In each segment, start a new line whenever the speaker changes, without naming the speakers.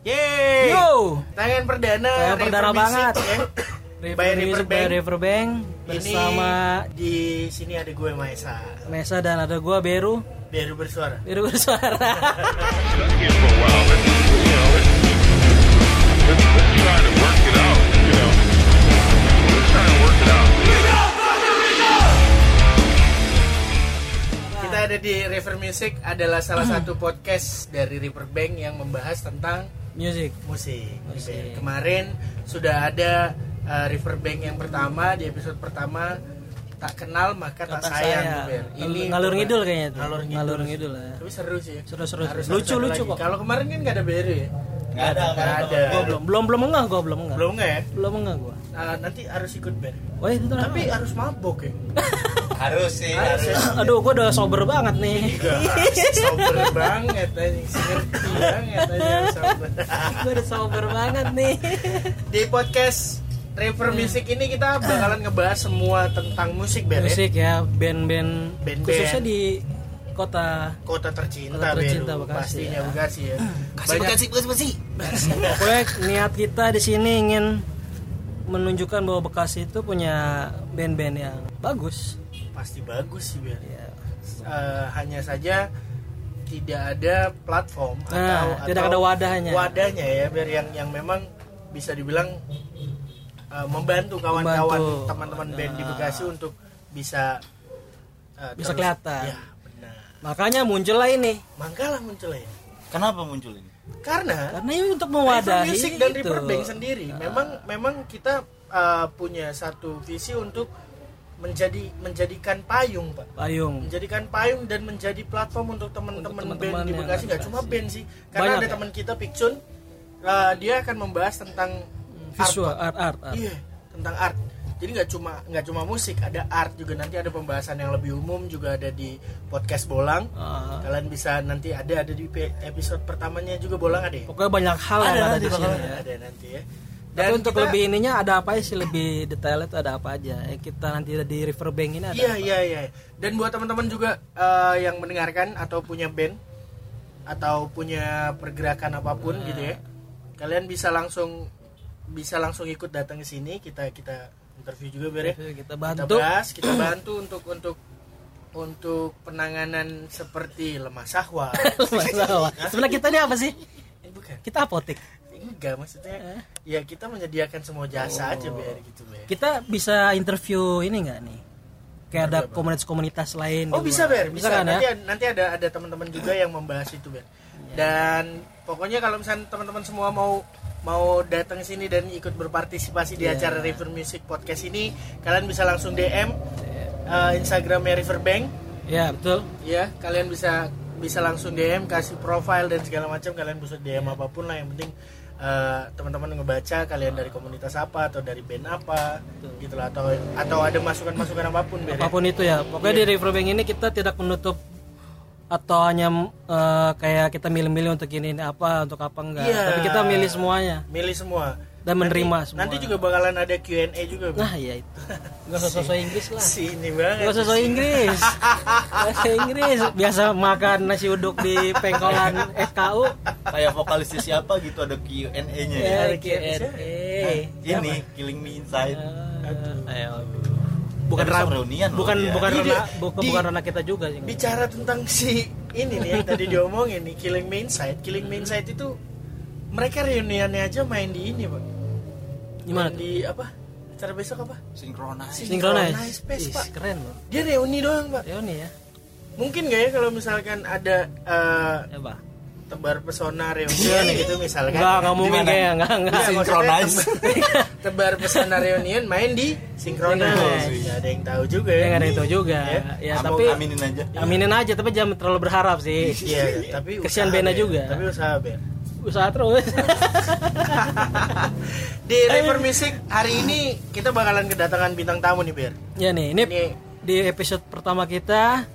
Yeay.
Yo.
Tangan perdana.
Tangan
River
perdana banget.
ya.
River
By Riverbank.
by Riverbank bersama
Ini di sini ada gue Maesa.
Mesa dan ada gua Beru.
Biar bersuara.
Beru bersuara.
Kita ada di River Music adalah salah satu podcast dari Riverbank yang membahas tentang
Music.
musik.
Musik.
Kemarin sudah ada uh, Riverbank yang pertama di episode pertama tak kenal maka tak,
Tak
sayang.
sayang. Ngal- ngalur ngidul kayaknya itu.
Ngalur ngidul.
Ngalur ngidul ya.
Tapi seru sih.
Seru-seru.
Harus-
Lucu,
harus ada
lucu
lagi.
kok.
Kalau kemarin kan nggak ada Beru ya?
Nggak ada,
Nggak ada.
Gua belum belum belum enggak gua belum enggak.
Belum nggak ya?
Belum enggak gua.
Nah, nanti harus ikut Ber.
Wah, itu kenapa?
Tapi harus mabok ya.
Harus sih,
Harus
harus.
Aduh, gua udah sober banget nih.
sober banget aja, ngerti banget sober.
gua udah sober banget nih.
Di podcast River Music ini kita bakalan ngebahas semua tentang musik ya.
Musik ya, band-band khususnya di kota
Kota tercinta,
Kota tercinta
Beru.
Bekasi,
pastinya
ya.
Bekasi ya.
Kasih
Banyak-
kasih kasih kasih.
Pokoknya niat kita di sini ingin menunjukkan bahwa Bekasi itu punya band-band yang bagus.
Pasti bagus sih Ber.
Ya.
Eh, hanya saja tidak ada platform
Nah,
atau
tidak
atau
ada wadahnya.
wadahnya ya biar yang yang memang bisa dibilang eh, membantu kawan-kawan teman-teman band di
Nah.
Bekasi untuk bisa eh,
Bisa
terus-
kelihatan.
ya benar
Makanya muncullah ini.
mangkalah muncul ya
Kenapa muncul ini?
karena
Karena ini untuk
River
mewadahi
Music dan. Riverbank sendiri memang memang kita eh, punya satu visi untuk menjadi menjadikan payung pak
payung.
menjadikan payung dan menjadi platform untuk teman-teman band di Bekasi
ada
nggak cuma band sih karena
Banyak
ada
ya?
teman kita Picun uh, dia akan membahas tentang
Visual
art,
art art. art.
iya tentang art jadi nggak cuma nggak cuma musik ada art juga nanti ada pembahasan yang lebih umum juga ada di podcast Bolang
Ah,
kalian bisa nanti ada ada di episode pertamanya juga Bolang ada ya
pokoknya banyak hal yang ada, di sini.
ada,
ya.
ada nanti ya
Tapi untuk
kita-
lebih ininya ada apa sih lebih detail itu ada apa aja? Eh, kita nanti di Riverbank ini ada.
Iya
apa?
iya iya. Dan buat teman-teman juga eh, yang mendengarkan atau punya band atau punya pergerakan apa pun
Nah.
gitu ya, kalian bisa langsung bisa langsung ikut datang ke sini kita kita interview juga ber ya.
Kita
Kita
bantu.
bahas, kita bantu untuk untuk untuk penanganan seperti lemah sahwa.
Masalah. Sebenarnya kita ini apa sih?
Bukan.
Kita apotek.
Enggak maksudnya ya kita menyediakan semua jasa aja ber gitu ber.
Kita bisa interview ini enggak nih? Kayak ada komunitas-komunitas lain.
Oh bisa ber, bisa,
kan
nanti
ya?
nanti ada ada teman-teman juga yang membahas itu ber. Dan pokoknya kalau misalnya teman-teman semua mau mau datang sini dan ikut berpartisipasi di
Iya.
acara River Music Podcast ini, kalian bisa langsung DM uh, Instagramnya Riverbank,
Ya betul.
ya kalian bisa bisa langsung DM kasih profile dan segala macam kalian bisa DM
Iya.
apa pun lah yang penting uh, teman-teman ngebaca kalian dari komunitas apa atau dari band apa gitu lah atau atau ada masukan-masukan apa pun Ber, ya.
Apa pun itu ya. Pokoknya di Riverbank ini kita tidak menutup atau hanya eh, kayak kita milih-milih untuk ini, ini apa untuk apa enggak.
Iya.
Tapi kita milih semuanya
milih semua
dan menerima semua.
Nanti juga bakalan ada Q&A juga. Bang.
Nah, iya itu. Enggak usah sosok Inggris lah.
Sini banget.
Enggak usah sosok Inggris. Bahasa Inggris biasa makan nasi uduk di pengkolan FKU.
Kayak vokalisnya siapa gitu ada Q&A-nya ya.
Ya,
ada
Q&A.
Ini Killing Me Inside.
Eh, Ayo. Bukan ran-
reunian loh,
bukan
iya.
bukan
Iya, di-
bukan,
di-
bukan ranah kita juga sih.
Bicara tentang si ini nih yang tadi diomongin nih Killing Me Inside. Killing Me Inside itu mereka reuniannya aja main di ini, Pak.
Gimana tuh?
Di apa? Acara besok apa?
Synchronize.
Synchronize.
Synchronize Space,
Ih,
Pak.
keren loh.
Dia reuni doang, Pak.
Reuni ya.
Mungkin nggak ya kalau misalkan ada eh,
Ya, Pak.
tebar pesona reunian gitu misalkan.
Enggak, enggak mungkin kayak enggak enggak.
Iya,
Synchronize.
maksudnya tebar pesona reunion main di Synchronize.
Synchronize.
Nggak ada yang tahu juga
Ya
ya.
enggak ada yang tahu juga.
Ya.
Ya, tapi
aminin aja.
aminin aja tapi jangan terlalu berharap sih.
Iya, tapi
Kesian Bena
Ben.
juga.
Tapi usaha Ben.
Usaha terus.
Di River Music hari ini kita bakalan kedatangan bintang tamu nih Ber.
ya nih, ini
Ini
di episode pertama kita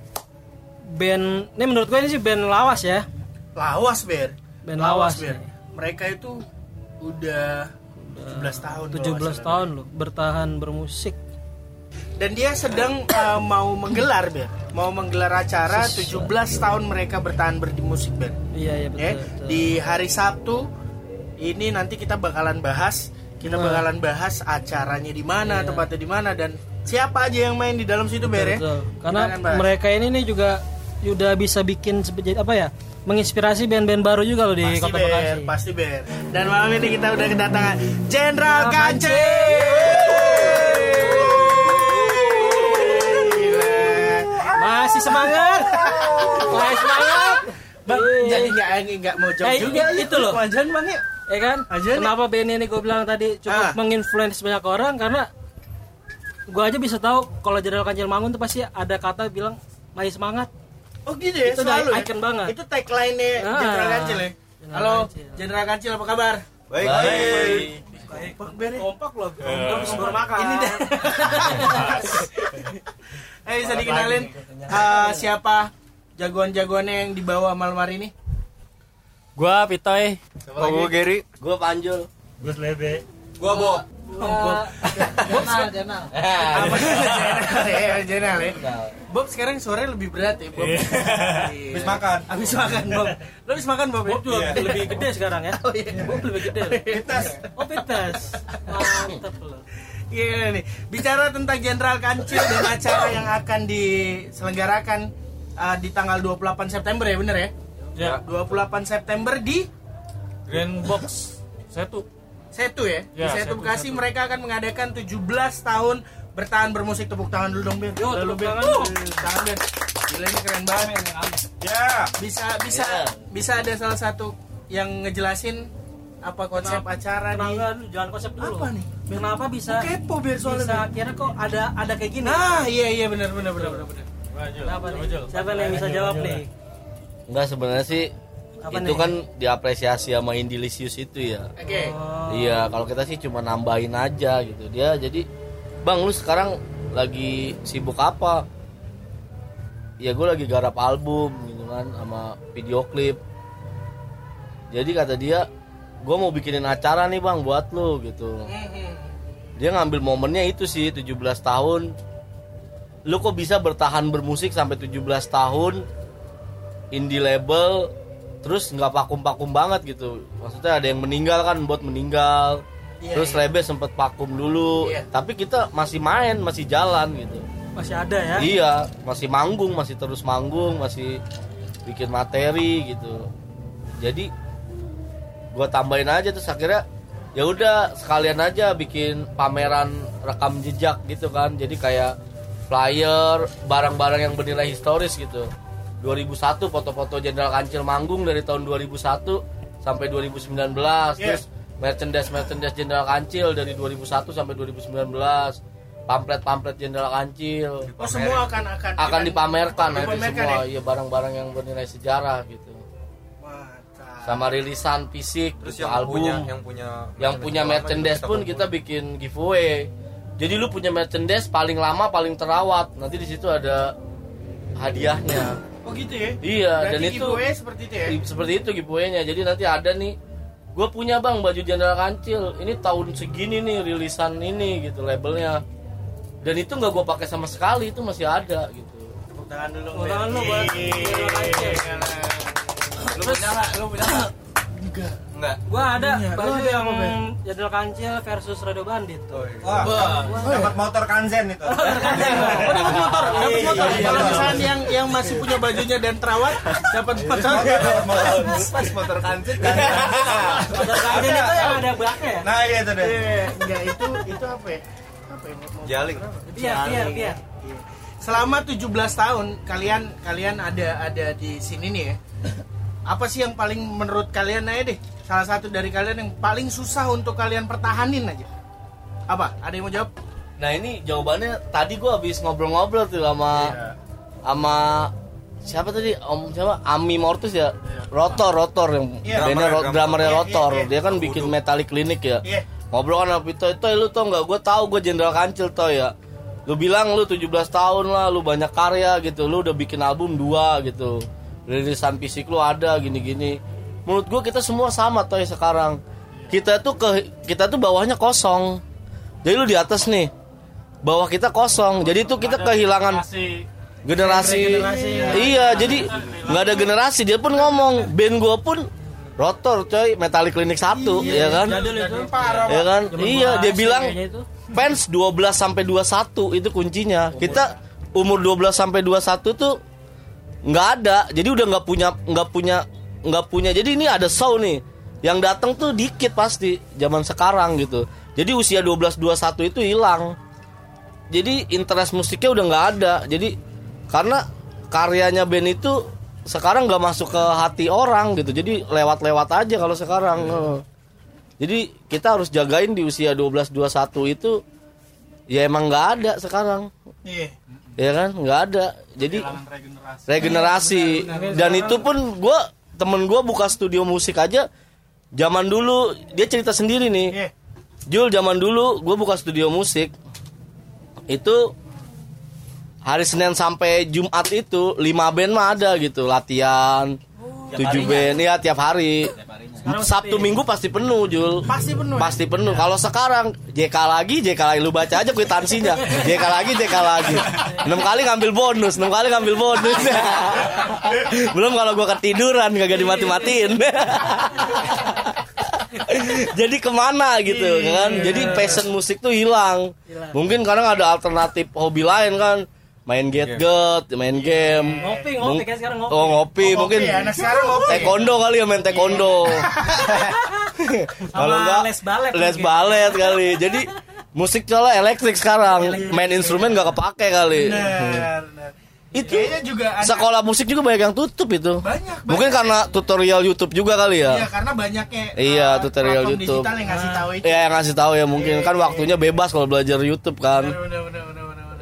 band ini menurut gue ini sih band lawas ya.
lawas Ber.
Band lawas
Ber.
nih.
Mereka itu udah 17 tahun. kalau
17
nggak salah.
tahun loh bertahan bermusik.
Dan dia sedang uh, mau menggelar Ber. Mau menggelar acara 17 tahun mereka bertahan bermusik Ber.
Iya, iya betul.
Ya,
betul.
di hari Sabtu ini nanti kita bakalan bahas kita
Nah.
bakalan bahas acaranya di mana tempatnya di mana dan siapa aja yang main di dalam situ ber ya
Karena mereka ini nih juga udah bisa bikin apa ya? Menginspirasi band-band baru juga loh di
pasti
Kota Bekasi.
pasti ber dan malam ini kita udah kedatangan Jenderal Kance
Masih semangat. Masih semangat.
Bang,
Iya.
jadi nggak nggak mau jawab
Eh,
juga
itu loh.
Wajan bang ya
Ya kan? Kenapa band ini gue bilang tadi cukup
Ah.
menginfluence banyak orang karena gue aja bisa tahu kalau Jenderal Kancil Mangun tuh pasti ada kata bilang masih semangat.
Oh gitu ya,
Itu
selalu ya?
icon banget.
Itu tagline-nya
Ah.
Jenderal Kancil ya? Halo. Jenderal Kancil apa kabar?
Baik.
Kompak ber ya?
Kompak loh.
Terus bermakan. Ini deh. Eh bisa dikenalin eh, siapa jagoan-jagoannya yang dibawa malam hari ini?
Gua Pitoy.
Gue Gary.
Gue Panjul.
Gue Bob.
Bob. Jenal, Jenal.
Apa? Jenderal ya, Jenderal ya. Bob sekarang suaranya lebih berat ya, Bob. Iya.
Habis makan.
Habis makan, Bob. Lo habis makan, Bob?
Bob juga
Iya.
lebih gede sekarang ya.
Oh iya.
Bob lebih gede.
Pitas.
Oh pitas. Mantap loh.
Iya nih, bicara tentang Jenderal Kancil dan acara yang akan diselenggarakan uh, di tanggal 28 September ya, bener ya?
Ya.
28 September di
Grand Box satu.
Setu ya.
Ya,
di Setu
Setu,
Bekasi
Setu.
mereka akan mengadakan 17 tahun bertahan bermusik tepuk tangan dulu dong, Ben.
Yo,
Lalu,
tepuk tangan
tepuk tangan, Ben. Gila ini keren banget.
Ya.
Bisa bisa
Ya.
bisa ada salah satu yang ngejelasin apa konsep acara nih.
Kenapa jangan konsep dulu.
Apa nih?
Kenapa bisa
Kepo biar soalnya.
bisa kira kok ada ada kayak gini?
Nah, iya iya benar benar benar benar benar.
Kenapa nih? Siapa nih yang bisa jawab nih?
Enggak sebenarnya sih
Apa
itu
nih?
kan diapresiasi sama Indilisius itu ya.
Oke.
Oh.
Iya, kalau kita sih cuma nambahin aja gitu. Dia jadi, bang lu sekarang lagi sibuk apa? Ya gue lagi garap album gitu kan sama video klip. Jadi kata dia, gue mau bikinin acara nih bang buat lu gitu. Dia ngambil momennya itu sih 17 tahun. Lu kok bisa bertahan bermusik sampai 17 tahun? Indie label terus nggak vakum-vakum banget gitu. Maksudnya ada yang meninggal kan buat meninggal.
Iya,
terus
iya.
label sempet vakum dulu.
Iya.
Tapi kita masih main, masih jalan gitu.
Masih ada ya?
Iya, masih manggung, masih terus manggung, masih bikin materi gitu. Jadi gua tambahin aja terus akhirnya ya udah sekalian aja bikin pameran rekam jejak gitu kan. Jadi kayak flyer, barang-barang yang bernilai historis gitu. 2001 foto-foto Jenderal Kancil manggung dari tahun 2001 sampai 2019 terus merchandise merchandise Jenderal Kancil dari 2001 sampai 2019 pamflet-pamflet Jenderal Kancil
Oh semua akan akan
akan dipamerkan nanti
dipamerkan
semua
ya?
ya barang-barang yang bernilai sejarah gitu. Sama rilisan fisik
Terus
gitu,
yang
album.
punya yang punya
yang punya merchandise pun kita bikin giveaway. Jadi lu punya merchandise paling lama paling terawat. Nanti di situ ada hadiahnya.
Oh gitu ya?
iya
Berarti
dan itu
giveaway seperti itu ya?
seperti itu giveaway-nya. Jadi nanti ada nih gue punya bang baju Jenderal Kancil. Ini tahun segini nih rilisan ini gitu labelnya. Dan itu nggak gue pakai sama sekali itu masih ada gitu.
Tepuk tangan dulu.
Tepuk tangan lu buat
Iya,
Jenderal Kancil.
Lu punya nggak? Lu punya nggak?
Enggak.
Enggak.
Gua ada
Iya,
baju
ada
yang? Jenderal Kancil versus Radio Bandit.
Wah, dapat motor kanzen itu.
Oh, dapat motor, dapat
Iya,
motor.
Kalau misalnya yang yang masih punya bajunya dan terawat dapat motor.
Pas motor kanzen kan.
Motor Kancil itu yang ada baknya ya?
Nah, iya itu deh.
Eh, Enggak itu itu apa ya? Apa ya?
Jaling.
Biar, biar, biar.
Iya. Selama 17 tahun kalian kalian ada ada di sini nih ya. Apa sih yang paling menurut kalian aja deh? Salah satu dari kalian yang paling susah untuk kalian pertahanin aja. Apa? Ada yang mau jawab?
nah ini jawabannya tadi gue habis ngobrol-ngobrol tuh sama
Iya.
sama siapa tadi om siapa Ami Mortus ya rotor rotor yang
Iya.
bandnya ro-
Drummer,
drummernya
Iya,
rotor
iya, iya.
dia kan bikin metallic clinic ya
Iya.
ngobrol kan sama Pito itu lu tau nggak gue tahu gue jenderal kancil tau ya lu bilang lu 17 tahun lah lu banyak karya gitu lu udah bikin album dua gitu rilisan fisik lu ada gini-gini. Menurut gue kita semua sama toy sekarang. Kita tuh ke kita tuh bawahnya kosong. Jadi lu di atas nih bawah kita kosong. Jadi tuh kita kehilangan generasi.
Generasi, ya.
iya jadi nggak ada generasi dia pun ngomong. Band gue pun rotor coy Metallic Clinic 1 ya kan?
Jadul itu.
Parah,
ya kan? Iya
gua
dia
AC
bilang fans 12 sampai 21 itu kuncinya. Kita umur 12 sampai 21 tuh nggak ada. Jadi udah nggak punya nggak punya nggak punya. Jadi ini ada show nih. Yang datang tuh dikit pasti zaman sekarang gitu. Jadi usia 12 21 itu hilang. Jadi interest musiknya udah nggak ada. Jadi karena karyanya band itu sekarang nggak masuk ke hati orang gitu. Jadi lewat-lewat aja kalau sekarang. Eh. jadi kita harus jagain di usia 12 21 itu ya emang nggak ada sekarang.
Iya.
ya kan? Nggak ada. Jadi regenerasi. dan itu pun gue temen gue buka studio musik aja. Zaman dulu dia cerita sendiri nih.
Iya.
Jul zaman dulu gue buka studio musik. Itu hari Senin sampai Jumat itu lima band mah ada gitu. Latihan tujuh band. ya tiap hari Sabtu Minggu pasti penuh Jul.
Pasti penuh. ya?
pasti penuh. Kalau sekarang JK lagi JK lagi. Lu baca aja kwitansinya. JK lagi JK lagi. Enam kali ngambil bonus enam kali ngambil bonus. Belum kalau gua ketiduran kagak dimati-matiin. Jadi ke mana gitu kan? Jadi passion musik tuh hilang. Mungkin kadang ada alternatif hobi lain kan main get get main game.
Ngopi, ngopi kan sekarang ngopi.
oh ngopi mungkin
ya, anak sekarang ngopi.
taekwondo kali ya main taekwondo. Kalau enggak
les balet
les balet kali. Jadi musik coba elektrik sekarang. Main instrumen nggak kepake kali. Itu
Kayaknya juga ada-
sekolah musik juga banyak yang tutup itu.
Banyak,
mungkin karena tutorial YouTube juga kali
Iya,
ya
karena banyaknya
Iya,
eh,
tutorial YouTube.
digital yang ngasih tahu itu.
ya yang ngasih tahu ya mungkin. Kan waktunya bebas kalau belajar YouTube kan.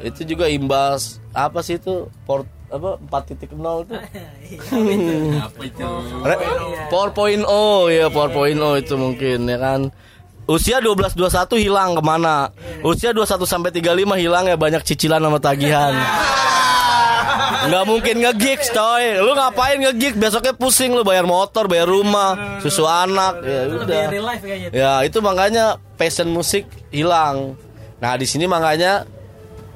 Itu juga imbas apa sih itu? Port apa? 4.0 tuh Re- Power point oh ya Power point oh itu mungkin ya kan? Usia 12 21 hilang ke mana? Usia 21 sampai 35 hilang ya banyak cicilan sama tagihan. Nggak mungkin nge-gigs coy. Lu ngapain nge-gig? Besoknya pusing lu Bayar motor Bayar rumah Susu anak Ya
Itu
udah. Ya itu makanya passion musik hilang. Nah di sini makanya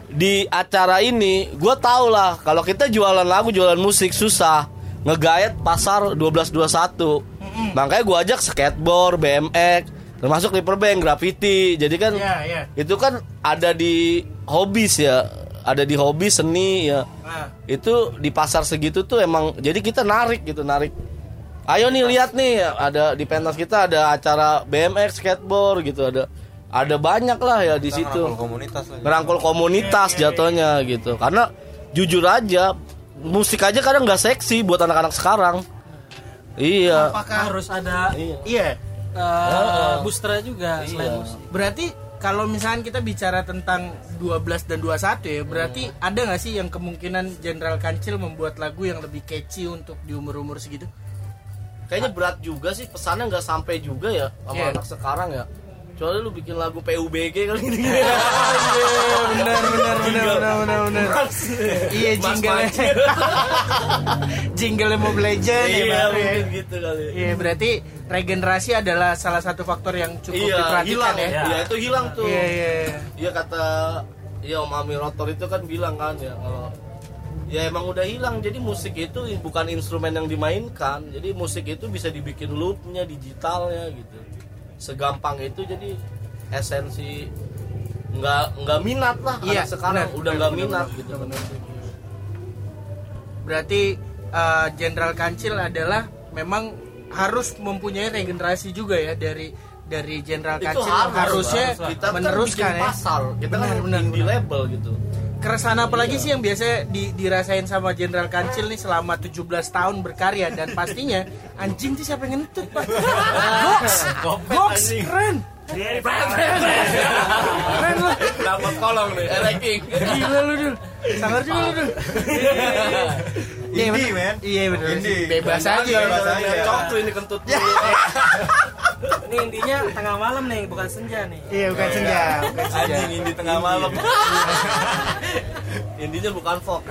di acara ini gue tau lah kalau kita jualan lagu jualan musik susah. Ngegayat pasar 1221 makanya gue ajak skateboard BMX termasuk riverbank graffiti. Jadi kan
Iya, iya.
itu kan ada di hobis ya ada di hobi seni ya.
Nah,
itu di pasar segitu tuh emang jadi kita narik gitu narik. Ayo nih lihat nih ada di pentas kita ada acara BMX skateboard gitu ada ada banyak lah ya di situ.
komunitas lah.
ngerangkul komunitas jatuhnya gitu. Karena jujur aja musik aja kadang nggak seksi buat anak-anak sekarang. Iya.
Apakah
harus ada
iya.
eh, booster juga selain musik.
berarti kalau misalnya kita bicara tentang 12 dan 21 ya berarti
Hmm.
ada nggak sih yang kemungkinan Jenderal Kancil membuat lagu yang lebih catchy untuk di umur-umur segitu?
Kayaknya berat juga sih pesannya nggak sampai juga ya sama
Iya.
anak sekarang ya kecuali lu bikin lagu PUBG kali ini.
Benar benar benar benar benar benar. Iya jingle jingle Mobile Legend ya
iya
ya.
mungkin gitu kali.
Iya berarti regenerasi adalah salah satu faktor yang cukup
iya
diperhatikan
hilang.
ya.
ya itu hilang tuh.
Iya iya. iya.
Iya kata ya Om Ami Rotor itu kan bilang kan ya kalau ya emang udah hilang. Jadi musik itu bukan instrumen yang dimainkan. Jadi musik itu bisa dibikin loopnya digitalnya gitu segampang itu jadi esensi nggak nggak minat lah
Iya,
sekarang.
benar,
udah nggak minat
benar,
gitu.
benar, Berarti eh, Jenderal Kancil adalah memang harus mempunyai regenerasi juga ya dari dari Jenderal Kancil
harus
harusnya
kita
meneruskan
kan bikin
ya.
pasar kita
Benar,
kan indie
benar.
label gitu
Keresahan apa lagi sih yang biasa di- dirasain sama Jenderal Kancil nih selama 17 tahun berkarya dan pastinya anjing tuh siapa yang ngentut pak? Gox, Gox, keren. Keren lu.
dapat kolong nih ranking
Gila lu dul. Sangar juga lu dul. Iya,
Indie, men.
Iya benar.
Indie.
Bebas aja.
Bebas aja.
cok tuh ini kentut dulu.
Ini intinya tengah malam nih, bukan senja nih.
Iya bukan senja, bukan senja.
anjing ini tengah malam intinya bukan folk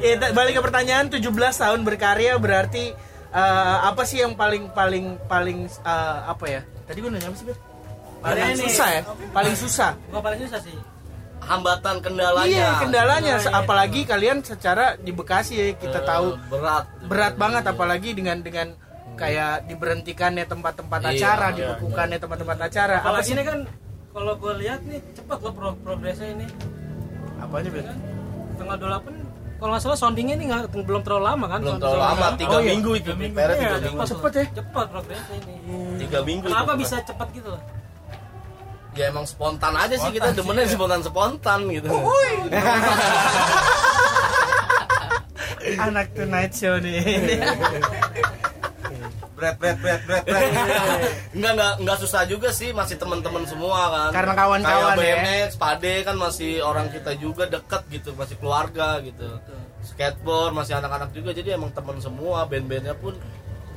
Iya, ta- balik ke pertanyaan 17 tahun berkarya berarti eh, apa sih yang paling paling paling eh, apa ya? Tadi gue nanya apa sih, Ber? Paling susah ya? Paling susah.
Bukan paling susah sih.
Hambatan kendalanya
Iya, kendalanya apalagi kalian secara di Bekasi ya kita
Eh,
tahu
berat
berat banget apalagi dengan dengan kayak diberhentikannya tempat-tempat
Iya,
acara,
iya,
dibekukannya tempat-tempat acara. Apa
apalagi
sih?
ini kan kalau gue lihat nih cepat loh pro progresnya ini
Apanya, Ben?
kan tanggal 28 kalau nggak salah soundingnya ini nggak belum terlalu lama kan
belum terlalu lama tiga
Oh, iya.
minggu itu prepare
Iya,
tiga minggu
cepat,
Cepet ya?
cepat progresnya ini
tiga minggu
kenapa
itu.
bisa cepat gitu loh
ya emang spontan aja sih kita demennya spontan spontan gitu
Anak Tonight Show nih.
Bread, bread, bread, bread, bread.
Enggak enggak enggak susah juga sih masih teman-teman semua kan.
Karena kawan-kawan
Kayak
ya.
BMX, Pade kan masih orang kita juga deket gitu, masih keluarga gitu. Skateboard masih anak-anak juga jadi emang teman semua, band-bandnya pun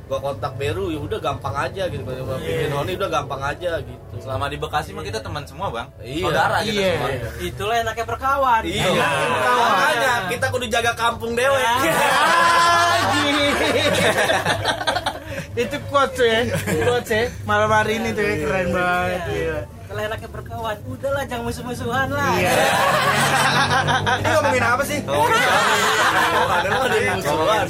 gua kontak Beru ya udah gampang aja gitu. Gua bikin Honi udah gampang aja gitu.
Selama di Bekasi mah kita teman semua, Bang.
Iya.
Saudara kita
Iya.
semua.
itulah enaknya berkawan
Iya.
Iya.
Makanya kita kudu jaga kampung dewe.
Lagi. Itu quotes ya, quotes ya. Malam hari ini tuh ya keren banget.
Kalau enaknya berkawan udahlah jangan musuh-musuhan lah
Iya.
Ini ngomongin apa sih?
Ada mah ada musuhan.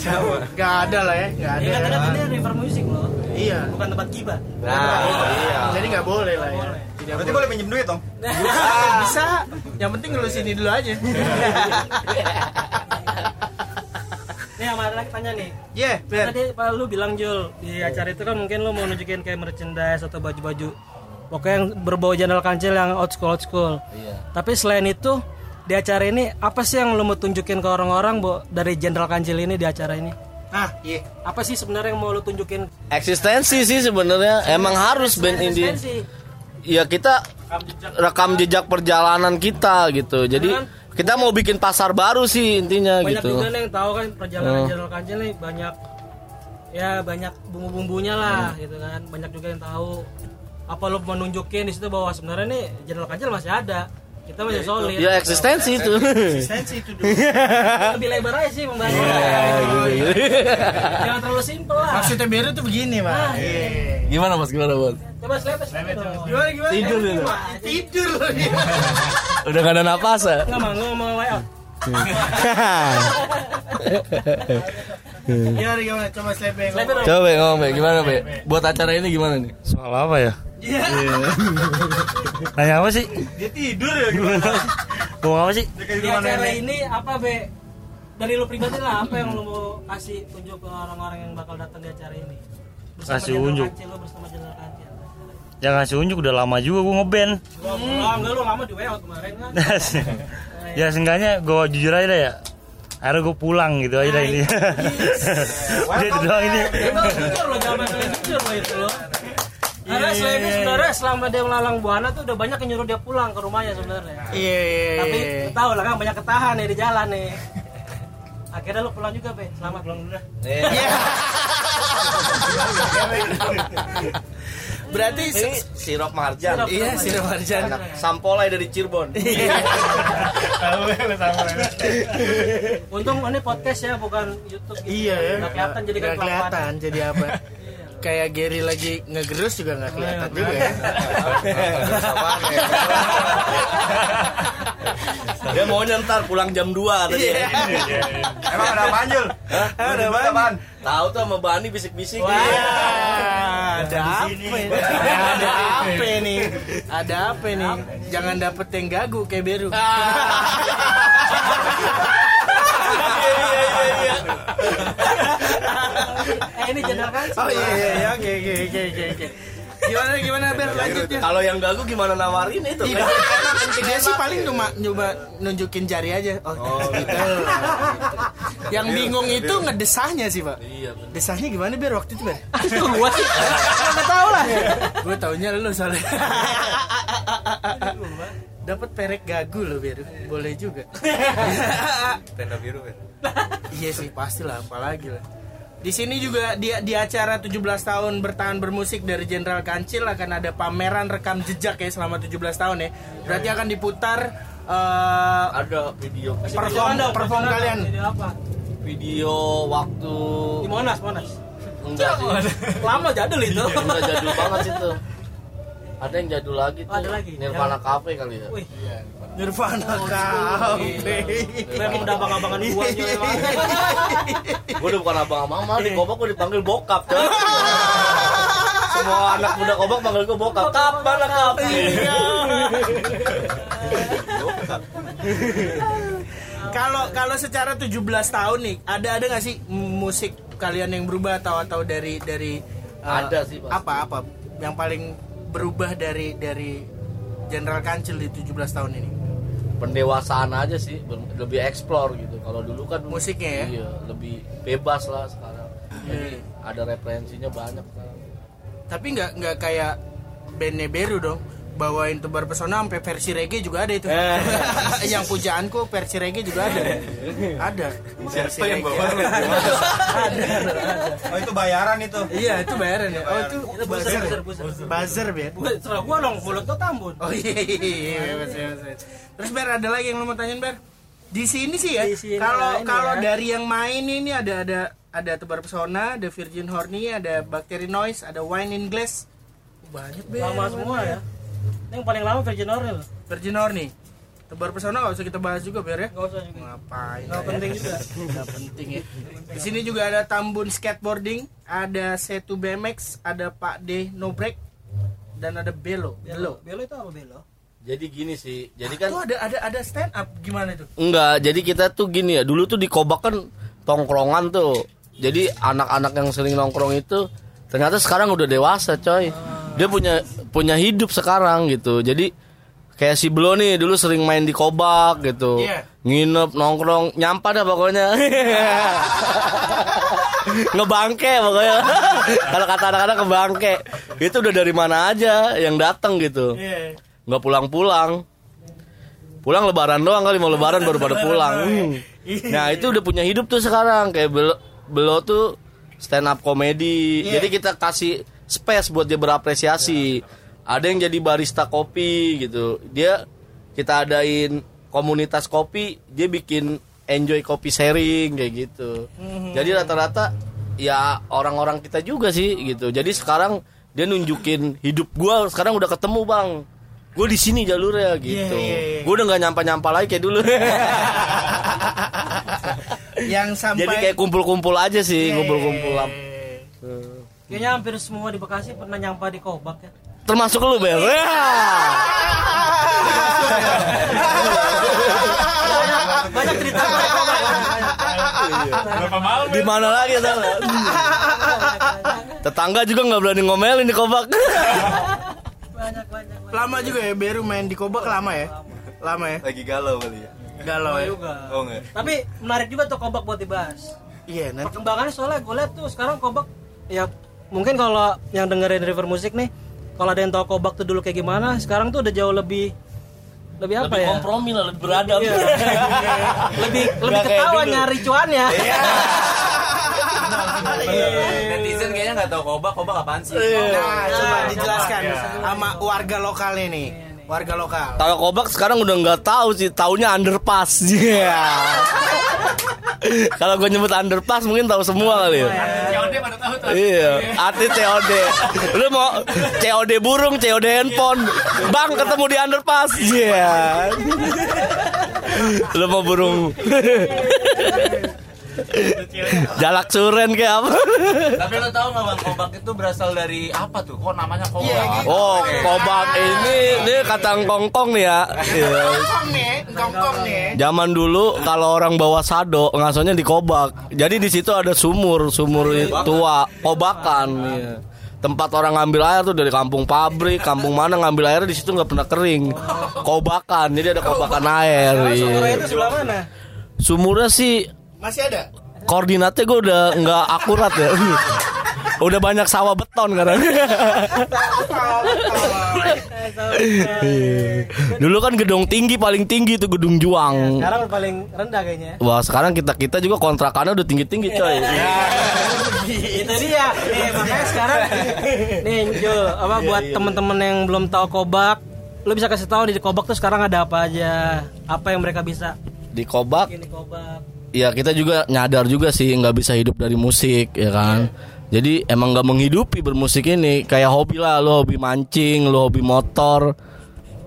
Gak ada lah ya, gak
ini
ada.
katanya ini river music loh
Iya.
bukan tempat gibah
Nah,
iya.
Jadi nggak boleh lah ya. Tidak
berarti boleh pinjem duit dong?
Bisa. Yang penting lu sini dulu aja.
nih sama lagi tanya nih
Yeah, Ber.
Tadi Pak lu bilang Jul di acara itu kan mungkin lu mau nunjukin kayak merchandise atau baju-baju pokoknya yang berbau jendal kancil yang old school old school.
Iya.
Tapi selain itu di acara ini apa sih yang lu mau tunjukin ke orang-orang Bo dari jenderal kancil ini di acara ini?
Ah, iya.
Apa sih sebenarnya yang mau lu tunjukin?
Eksistensi sih sebenarnya emang harus band indie.
Eksistensi.
ya kita rekam jejak perjalanan kita gitu jadi kita mau bikin pasar baru sih intinya
Banyak
gitu
juga nih yang tahu kan perjalanan jenderal kancil nih banyak ya banyak bumbu-bumbunya lah gitu kan. Banyak juga yang tahu apa lu mau nunjukin di situ bahwa sebenarnya nih jenderal kancil masih ada. Kita masih solid.
ya eksistensi itu
Eksistensi itu dulu.
lebih lebar aja sih membahasnya.
Iya,
Jangan terlalu simpel lah.
Maksudnya biru tuh begini, Pak. Iya.
gimana mas gimana mas
Coba selepet.
Gimana gimana?
Tidur ya?
Tidur loh
udah gak ada napas ya
Enggak mau ngomong way out.
Gimana gimana? Coba
dong.
coba ngomong Be. gimana be buat acara ini gimana nih
Soal apa ya?
Iya.
Nanya apa sih?
Dia tidur ya gimana?
Ngomong apa sih?
Di acara ini apa be? Dari lu pribadi lah apa yang lu mau kasih tunjuk ke orang-orang yang bakal datang di acara ini? Bersama
Kasih unjuk.
Bersama Jenderal Kancil.
Yang ngasih unjuk udah lama juga gue ngeband.
Hmm. enggak lu lama di out kemarin kan.
ya seenggaknya gue jujur aja dah ya. Akhirnya gue pulang gitu aja dah ini. Udah itu doang ini.
Itu jujur loh, jangan jujur loh itu loh. Karena selain itu sebenarnya selama dia melalang buana tuh udah banyak yang nyuruh dia pulang ke rumahnya sebenarnya.
Iya.
Tapi lu tahu lah kan banyak ketahan nih di jalan nih. Akhirnya lu pulang juga, Be. Selamat pulang dulu dah.
Berarti
ini sirop marjan
Sirop.
iya sih Marjan.
anak sampolai dari Cirebon
Untung ini podcast ya, bukan YouTube. gitu.
Iya ya.
Nggak kelihatan jadi kan
kelihatan jadi apa. Kayak Gary lagi ngegerus juga nggak kelihatan juga ya.
dia mau ntar pulang jam 2 tadi
Emang ada apaan, Jul? Ada apaan?
tahu tuh sama Bani bisik-bisik
Wah, ada apa? Ada apa nih? Ada apa nih? Jangan dapet yang gagu kayak Beru.
Eh ini jenderal kan?
Oh iya iya iya oke oke oke oke. Gimana gimana Ber lanjutnya?
kalau yang gagu gimana nawarin itu
Iya, dia sih paling cuma nyoba nunjukin jari aja. Oh, gitu. Yang bingung itu ngedesahnya sih, Pak.
iya bener.
Desahnya gimana Ber waktu itu, Ber?
Aduh, gua sih nggak tahu lah.
Gue taunya lu soalnya. Dapat perek gagu loh, Ber. Boleh juga.
Tenda biru, Ben.
Iya sih, pastilah apalagi lah. Di sini juga di, di acara 17 tahun bertahan bermusik dari Jenderal Kancil akan ada pameran rekam jejak ya selama 17 tahun ya. Berarti akan diputar eh,
ada video
perform
Dong,
perform
perjalanan
kalian.
Jadi apa?
video waktu
Di Monas, Monas.
enggak sih
Lama jadul itu.
udah jadul banget itu ada yang jadul lagi tuh
Oh, ada lagi.
Nirvana Cafe kali ya
Wih,
Nirvana Cafe.
Memang udah abang-abangan gua aja memang.
Gue udah bukan abang-abang malah di kobak gue dipanggil bokap. Semua anak muda kobak panggil gue bokap. Kap mana kap?
Kalau kalau secara 17 tahun nih, ada ada nggak sih musik kalian yang berubah atau atau dari dari uh,
Ada sih, pasti.
Apa apa yang paling berubah dari dari General Kancil di 17 tahun ini?
Pendewasaan aja sih, lebih explore gitu. Kalau dulu kan
Musiknya ya?
Iya, lebih bebas lah sekarang. Jadi
Iya.
ada referensinya banyak sekarang.
Tapi nggak nggak kayak bandnya Beru dong bawain tebar pesona sampai versi reggae juga ada itu.
Eh.
yang pujaanku versi reggae juga ada. ada. Versi
Siapa yang bawa?
ada.
Oh itu bayaran itu.
Iya, itu bayaran ya. Oh, itu
buzzer,
buzzer.
Gua serah gua dong, mulut gua tambun.
Oh iya, iya, iya, bebas, bebas. Terus Ber ada lagi yang lo mau tanyain Ber? Di sini sih ya. Kalau kalau
ya.
dari yang main ini ada ada ada tebar pesona, ada Virgin Horny, ada Bacteria Noise, ada Wine in Glass. Banyak Ber.
Lama semua ya. Ini yang paling lama Virgin Oral.
Virgin Horny. Tebar pesona nggak usah kita bahas juga Ber ya.
Gak usah juga.
Ngapain?
Nggak
ya.
penting juga.
Nggak penting ya. Di sini juga ada Tambun Skateboarding, ada Setu BMX, ada Pak D No Break, dan ada Belo. Belo.
Belo itu apa belo?
Jadi gini sih, jadi
Itu
kan
ada ada ada stand up gimana itu?
enggak, jadi kita tuh gini ya, dulu tuh di kobak kan tongkrongan tuh. Jadi anak-anak yang sering nongkrong itu ternyata sekarang udah dewasa, coy. Dia punya punya hidup sekarang gitu. Jadi kayak si Blo nih dulu sering main di kobak gitu.
Iya.
Nginep, nongkrong, nyampah dah pokoknya. ngebangke pokoknya. Kalau kata anak-anak ngebangke. Itu udah dari mana aja yang datang gitu
Iya.
nggak pulang-pulang pulang lebaran doang kali mau lebaran baru pada pulang Hmm. nah itu udah punya hidup tuh sekarang kayak belo, belo tuh stand up komedi
Iya.
jadi kita kasih space buat dia berapresiasi. Ada yang jadi barista kopi gitu. Dia kita adain komunitas kopi dia bikin enjoy kopi sharing kayak gitu. Jadi rata-rata ya orang-orang kita juga sih gitu. Jadi sekarang dia nunjukin hidup gua sekarang udah ketemu bang. Gue di sini jalurnya gitu.
Iya, iya, iya.
gue udah nggak nyampa-nyampa lagi kayak dulu.
Yang sampai
jadi kayak kumpul-kumpul aja sih
Iya,
kumpul-kumpul
iya,
lah.
iya.
Kayaknya hampir semua di Bekasi pernah nyampa di Kobak ya.
termasuk lu bel
Iya.
banyak, banyak cerita tentang Kobak.
Berapa malam?
di mana lagi salah tetangga juga nggak berani ngomelin di kobak
Banyak banyak.
Lama juga ya Beru main di Kobak lama ya? Lama ya?
Lagi galau kali ya.
Galau ya?
juga.
Oh enggak.
Tapi menarik juga tuh Kobak buat dibahas.
Iya, nanti
Perkembangannya soalnya gue lihat tuh sekarang Kobak ya mungkin kalau yang dengerin River Musik nih kalau ada yang tahu Kobak tuh dulu kayak gimana, sekarang tuh udah jauh lebih lebih apa
lebih
ya?
kompromi lah lebih beradab
Iya. lebih lebih
kayak
ketawa
dulu.
nyari cuannya.
Netizen kayaknya nggak tahu kobak, kobak apaan sih?
Nah, coba
Nah,
dijelaskan
coba, ya.
sama warga lokalnya nih. Warga lokal.
Kalau kobak sekarang udah nggak tahu sih, taunya underpass. Iya. Kalau gue nyebut underpass mungkin tahu semua kali ya.
COD pada tahu tuh.
Iya, arti COD. Lu mau COD burung, COD handphone. Bang ketemu di underpass. Iya. Lu mau burung. Jalak suren kayak apa?
Tapi lo tahu nggak bang, kobak itu berasal dari apa tuh? Kok namanya kobak?
Iya, gitu.
Oh, kobak ini ini kata kongkong nih ya. Iya.
Kongkong nih, kongkong nih.
Zaman dulu kalau orang bawa sado ngasonya di kobak. Jadi di situ ada sumur, sumur tua, kobakan. Iya. Tempat orang ngambil air tuh dari kampung pabrik, kampung mana ngambil air di situ nggak pernah kering. Kobakan, jadi ada kobakan air.
Sumurnya
Iya.
itu sebelah mana?
Sumurnya sih
Masih ada?
koordinatnya gue udah nggak akurat ya. Udah banyak sawah beton kan. Dulu kan gedung tinggi paling tinggi itu gedung Juang.
Sekarang paling rendah kayaknya.
Wah sekarang kita kita juga kontrakannya udah tinggi tinggi coy.
itu dia nih makanya sekarang nih Jul apa buat temen-temen yang belum tahu kobak lu bisa kasih tahu di kobak tuh sekarang ada apa aja apa yang mereka bisa
Di Kobak,
di kobak
ya kita juga nyadar juga sih nggak bisa hidup dari musik ya kan. Jadi emang nggak menghidupi bermusik ini kayak hobi lah, lo hobi mancing, lo hobi motor.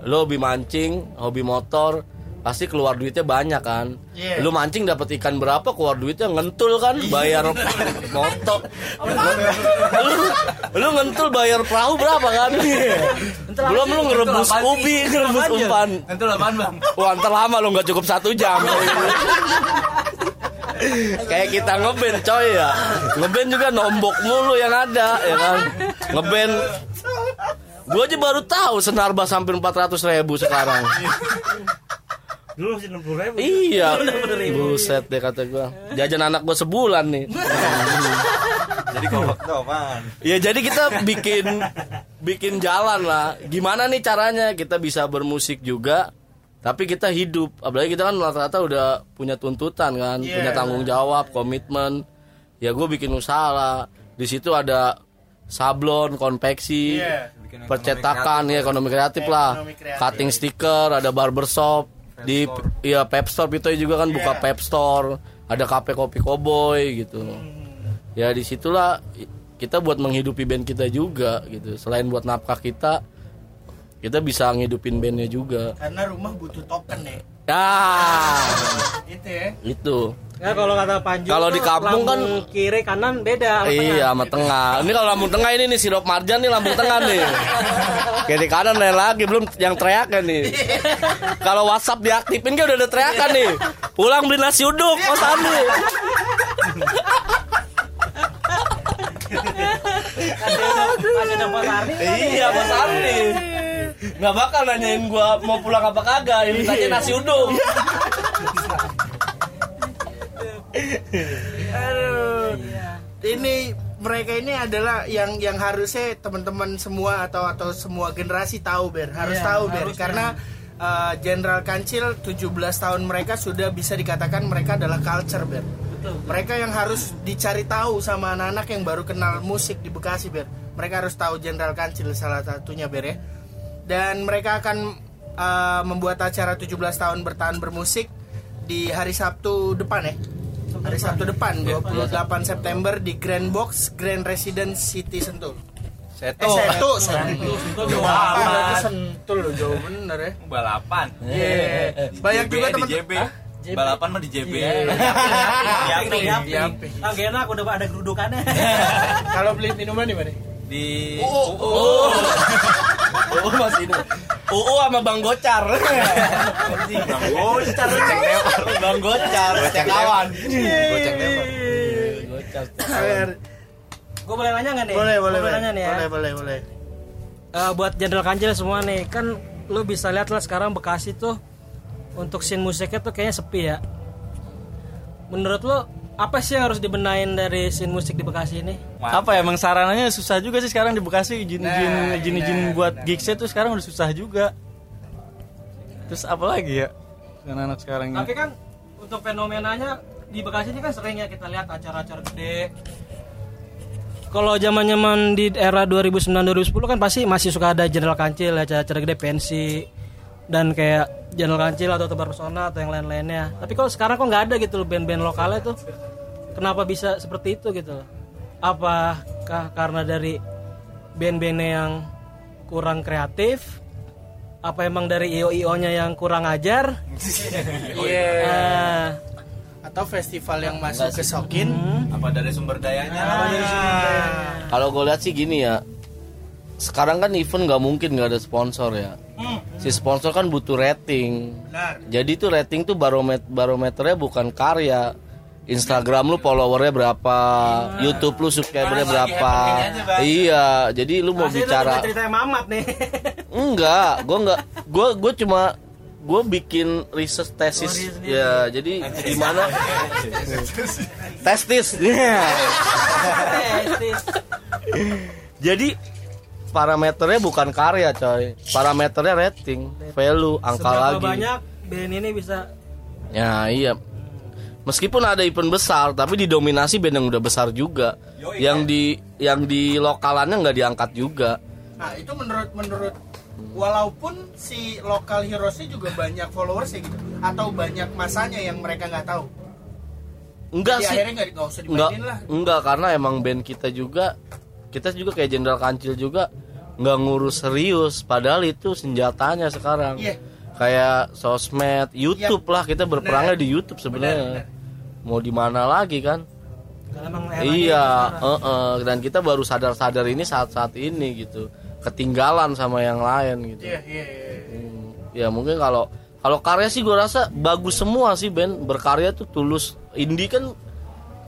lu hobi mancing hobi motor pasti keluar duitnya banyak kan.
Iya.
lu mancing dapat ikan berapa keluar duitnya ngentul kan bayar moto lu, lu ngentul bayar perahu berapa kan? Belum lu ngerebus ubi ngerebus umpan.
Itu apaan bang?
Wah ntar lama lu nggak cukup satu jam. Kayak kita ngeband coy ya. Ngeband juga nombok mulu yang ada ya kan? Ngeband. Gue aja baru tahu senar bass hampir 400 ribu sekarang
Dulu masih 60 ribu.
Iya Buset deh kata gue Jajan anak gue sebulan nih
Jadi kok itu apaan?
Ya jadi kita bikin bikin jalan lah. Gimana nih caranya kita bisa bermusik juga tapi kita hidup. Apalagi kita kan rata-rata udah punya tuntutan kan,
Iya.
punya tanggung jawab, komitmen. Ya gue bikin usaha lah. Di situ ada sablon, konveksi,
Iya.
Bikin ekonomi
percetakan ya ekonomi kreatif lah.
Ekonomi kreatif.
Cutting stiker, ada barbershop. Di ya pep store itu juga kan buka
Iya.
pep store. Ada kafe kopi koboi gitu ya di situlah kita buat menghidupi band kita juga gitu selain buat nafkah kita kita bisa ngidupin bandnya juga
Karena rumah butuh token ya.
ya
Gitu ya.
itu
Ya kalau kata Panju
Kalau di kampung kan-
kiri kanan beda. sama tengah.
iya sama tengah ini kalau lambung tengah ini nih sirop marjan nih lambung tengah nih kiri kanan lain lagi belum yang teriakan nih kalau WhatsApp diaktifin kan udah ada teriakan nih pulang beli nasi uduk Mas Andi
Masih ada Mas Ardi.
Iya Mas Andi Nggak bakal nanyain gua mau pulang apa kagak Ini tanya nasi uduk
Aduh. Ini mereka ini adalah yang yang harusnya teman-teman semua atau atau semua generasi tahu ber. Harus
Iya,
tahu ber. karena uh, Jenderal Kancil 17 tahun mereka sudah bisa dikatakan mereka adalah culture ber. Mereka yang harus dicari tahu sama anak-anak yang baru kenal musik di Bekasi ber. Mereka harus tahu Jenderal Kancil salah satunya ber ya. Dan mereka akan uh, membuat acara 17 tahun bertahan bermusik di hari Sabtu depan ya hari Sabtu depan 28 September di Grand Box Grand Residence City Sentul eh
Seto.
Sentul Sentul jauh berarti Sentul loh jauh bener ya
Balapan.
Iya. banyak juga
di
teman
JB. Balapan mah di JB.
Iya.
Yapi,
Yapi.
Yapi. Ah, gak enak udah ada gerudukannya.
kalau beli minuman di mana
Di
Oh Oh masih ini UU sama Bang Gocar.
Bang Gocar.
Bang Gocar Cek kawan
Gocek tepar.
Gocar
Gue boleh nanya nggak nih?
boleh boleh boleh
nanya nih ya.
boleh boleh boleh.
Eh, buat Jenderal Kancil semua nih kan lu bisa lihat lah sekarang Bekasi tuh untuk scene musiknya tuh kayaknya sepi ya. Menurut lu apa sih yang harus dibenain dari scene musik di Bekasi ini?
apa ya emang sarananya susah juga sih sekarang di Bekasi. Izin
Nah,
izin izin buat gigsnya tuh sekarang udah susah juga. Terus apa lagi ya anak-anak sekarang ini?
Tapi kan untuk fenomenanya di Bekasi ini kan sering ya kita lihat acara-acara gede. Kalau zaman-zaman di era 2009 2010 kan pasti masih suka ada Jenderal Kancil acara-acara gede pensi dan kayak Jenderal Kancil atau Tebar Pesona atau yang lain-lainnya. Tapi kalau sekarang kok nggak ada gitu loh band-band lokalnya tuh. Kenapa bisa seperti itu gitu loh? Apakah karena dari band-bandnya yang kurang kreatif? Apa emang dari IO-IO-nya yang kurang ajar?
iya
Ah,
atau festival yang masuk ke Sokin
Apa dari sumber dayanya?
Kalau gue lihat sih gini ya Sekarang kan event nggak mungkin nggak ada sponsor ya. Si sponsor kan butuh rating.
Benar.
Jadi tuh rating tuh baromet barometernya bukan karya. Instagram lu followernya berapa YouTube lu subscribernya
Lagi
berapa.
aja.
Iya jadi lu mau
itu
bicara
udah ceritanya Mamat nih.
Enggak, gue enggak, gue gue cuma gue bikin research tesis
Oh, sendiri.
ya jadi gimana? Testis Iya. jadi parameternya bukan karya coy. Parameternya rating value angka
Seberapa
lagi.
banyak band ini bisa?
Ya iya. Meskipun ada event besar tapi didominasi band yang udah besar juga. Yang di yang di lokalannya nggak diangkat juga.
Nah itu menurut menurut walaupun si lokal heroesnya juga banyak followers ya gitu atau banyak masanya yang mereka nggak tahu.
enggak
Jadi
sih.
akhirnya nggak
Enggak,
lah.
enggak karena emang band kita juga kita juga kayak Jenderal Kancil juga nggak ngurus serius padahal itu senjatanya sekarang.
Iya.
kayak sosmed YouTube lah kita berperangnya di YouTube sebenarnya. Mau di mana lagi kan? Iya
sekarang.
eh-eh. dan kita baru sadar-sadar ini saat-saat ini gitu. Ketinggalan sama yang lain gitu.
Iya, iya, iya.
Hmm, ya mungkin kalau kalau karya sih gue rasa bagus semua sih Ben. Berkarya tuh tulus. Indie kan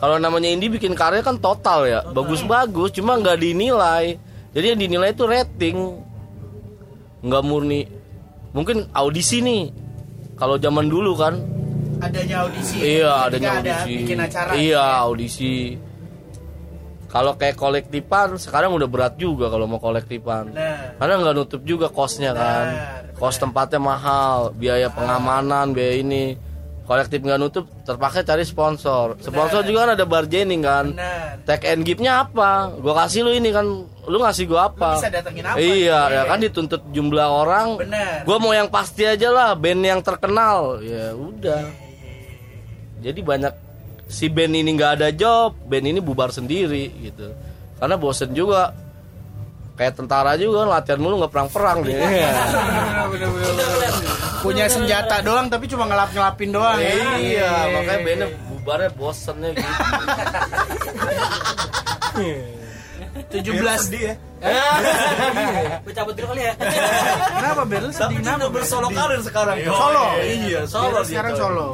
kalau namanya indie bikin karya kan total ya. Bagus-bagus cuma nggak dinilai. Jadi yang dinilai itu rating. Nggak murni. Mungkin audisi nih. Kalau zaman dulu kan.
Adanya audisi.
iya adanya
ada
audisi.
bikin acara.
iya audisi. Kalau kayak kolektifan sekarang udah berat juga kalau mau kolektifan karena nggak nutup juga kosnya kan. Kos tempatnya mahal biaya pengamanan biaya ini kolektif nggak nutup terpaksa cari sponsor. Sponsor juga kan ada bargaining kan.
Benar.
tag and give-nya apa? Gua kasih lu ini kan. Lu ngasih gua apa?
Lu bisa datengin apa?
iya
Iya.
ya kan dituntut jumlah orang.
Benar.
gua mau yang pasti aja lah band yang terkenal. Ya udah. Jadi banyak si band ini nggak ada job band ini bubar sendiri gitu. Karena bosen juga kayak tentara juga latihan mulu nggak perang perang deh
Punya senjata doang tapi cuma ngelap-ngelapin doang ya.
iya makanya bandnya bubarnya bosennya gitu.
17
Sedih ya.
Gue cabut dulu kali ya.
Kenapa sedih kenapa? Ben?
bersolo karir sekarang.
Solo.
iya. Solo
Dia sekarang
dia,
solo.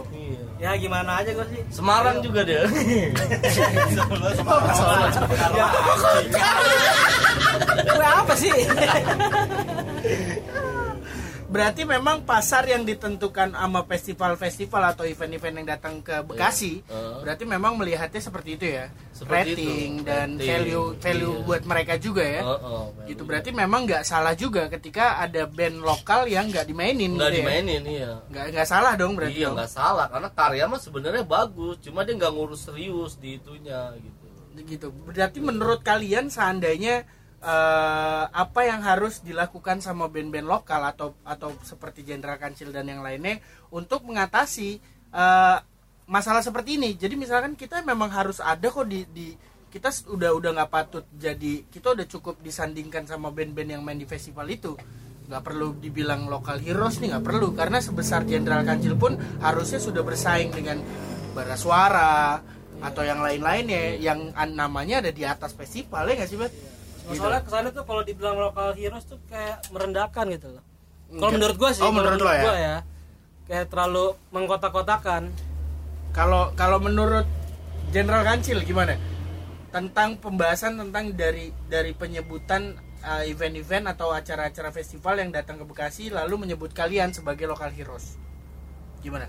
Ya gimana aja gue sih.
Semarang juga dia
Gue apa sih?
Berarti memang pasar yang ditentukan sama festival-festival atau event-event yang datang ke Bekasi,
Iya.
berarti memang melihatnya seperti itu ya.
Seperti
Rating
itu.
dan
Rating,
value value
iya.
buat mereka juga ya.
Oh, oh,
gitu berarti memang nggak salah juga ketika ada band lokal yang nggak dimainin
nggak
gitu ya.
dimainin iya
Nggak nggak salah dong berarti.
iya nggak salah karena karya mah sebenarnya bagus cuma dia nggak ngurus serius di itunya gitu
gitu. Berarti menurut kalian seandainya eh, apa yang harus dilakukan sama band-band lokal atau atau seperti Jenderal Kancil dan yang lainnya untuk mengatasi eh, masalah seperti ini. Jadi misalkan kita memang harus ada kok di, di kita udah udah nggak patut jadi kita udah cukup disandingkan sama band-band yang main di festival itu. Nggak perlu dibilang lokal heroes nih nggak perlu. Karena sebesar Jenderal Kancil pun harusnya sudah bersaing dengan bara suara atau yang lain-lainnya yang an- namanya ada di atas festival ya nggak sih bet?
Soalnya ke sana tuh kalau dibilang lokal heroes tuh kayak merendahkan gitu loh. Kalau menurut gue sih,
Oh,
kalau
menurut lo ya?
gua ya, kayak terlalu mengkotak-kotakan.
Kalau kalau menurut Jenderal Kancil gimana? Tentang pembahasan tentang dari dari penyebutan uh, event-event atau acara-acara festival yang datang ke Bekasi lalu menyebut kalian sebagai lokal heroes. Gimana?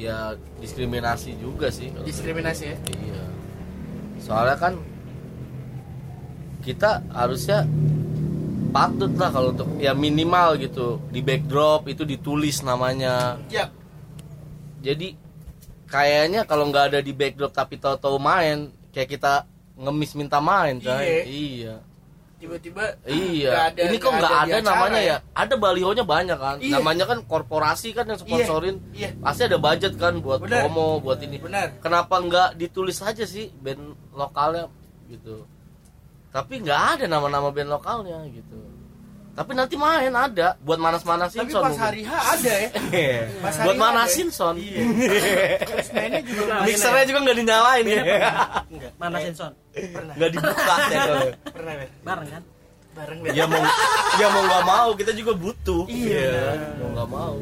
ya diskriminasi juga sih
Diskriminasi ya?
Iya. Soalnya kan kita harusnya patut lah kalau untuk ya minimal gitu di backdrop itu ditulis namanya.
Ya.
Jadi kayaknya kalau nggak ada di backdrop tapi tahu-tahu main kayak kita ngemis minta main.
Iya.
Iya.
Tiba-tiba
Iya.
ada-
Ini kok nggak ada,
acara
namanya ya? Ada balihonya banyak kan.
Iya.
Namanya kan korporasi kan yang sponsorin.
Iya.
Pasti ada budget kan buat promo, buat ini.
Benar.
Kenapa nggak ditulis aja sih band lokalnya gitu? Tapi nggak ada nama-nama band lokalnya gitu. Tapi nanti main ada buat manas-manasin
Tapi
Son
pas
mungkin.
hari H ada ya. Pas hari
buat manasin
ada.
son.
Terus mainnya juga
Mixernya juga nggak dinyalain ya.
Enggak, mana Senson?
Nggak dibuka ya
pernah?
Bareng kan?
bareng.
Ya mau ya mau nggak mau kita juga butuh.
Iya.
Mau nggak mau.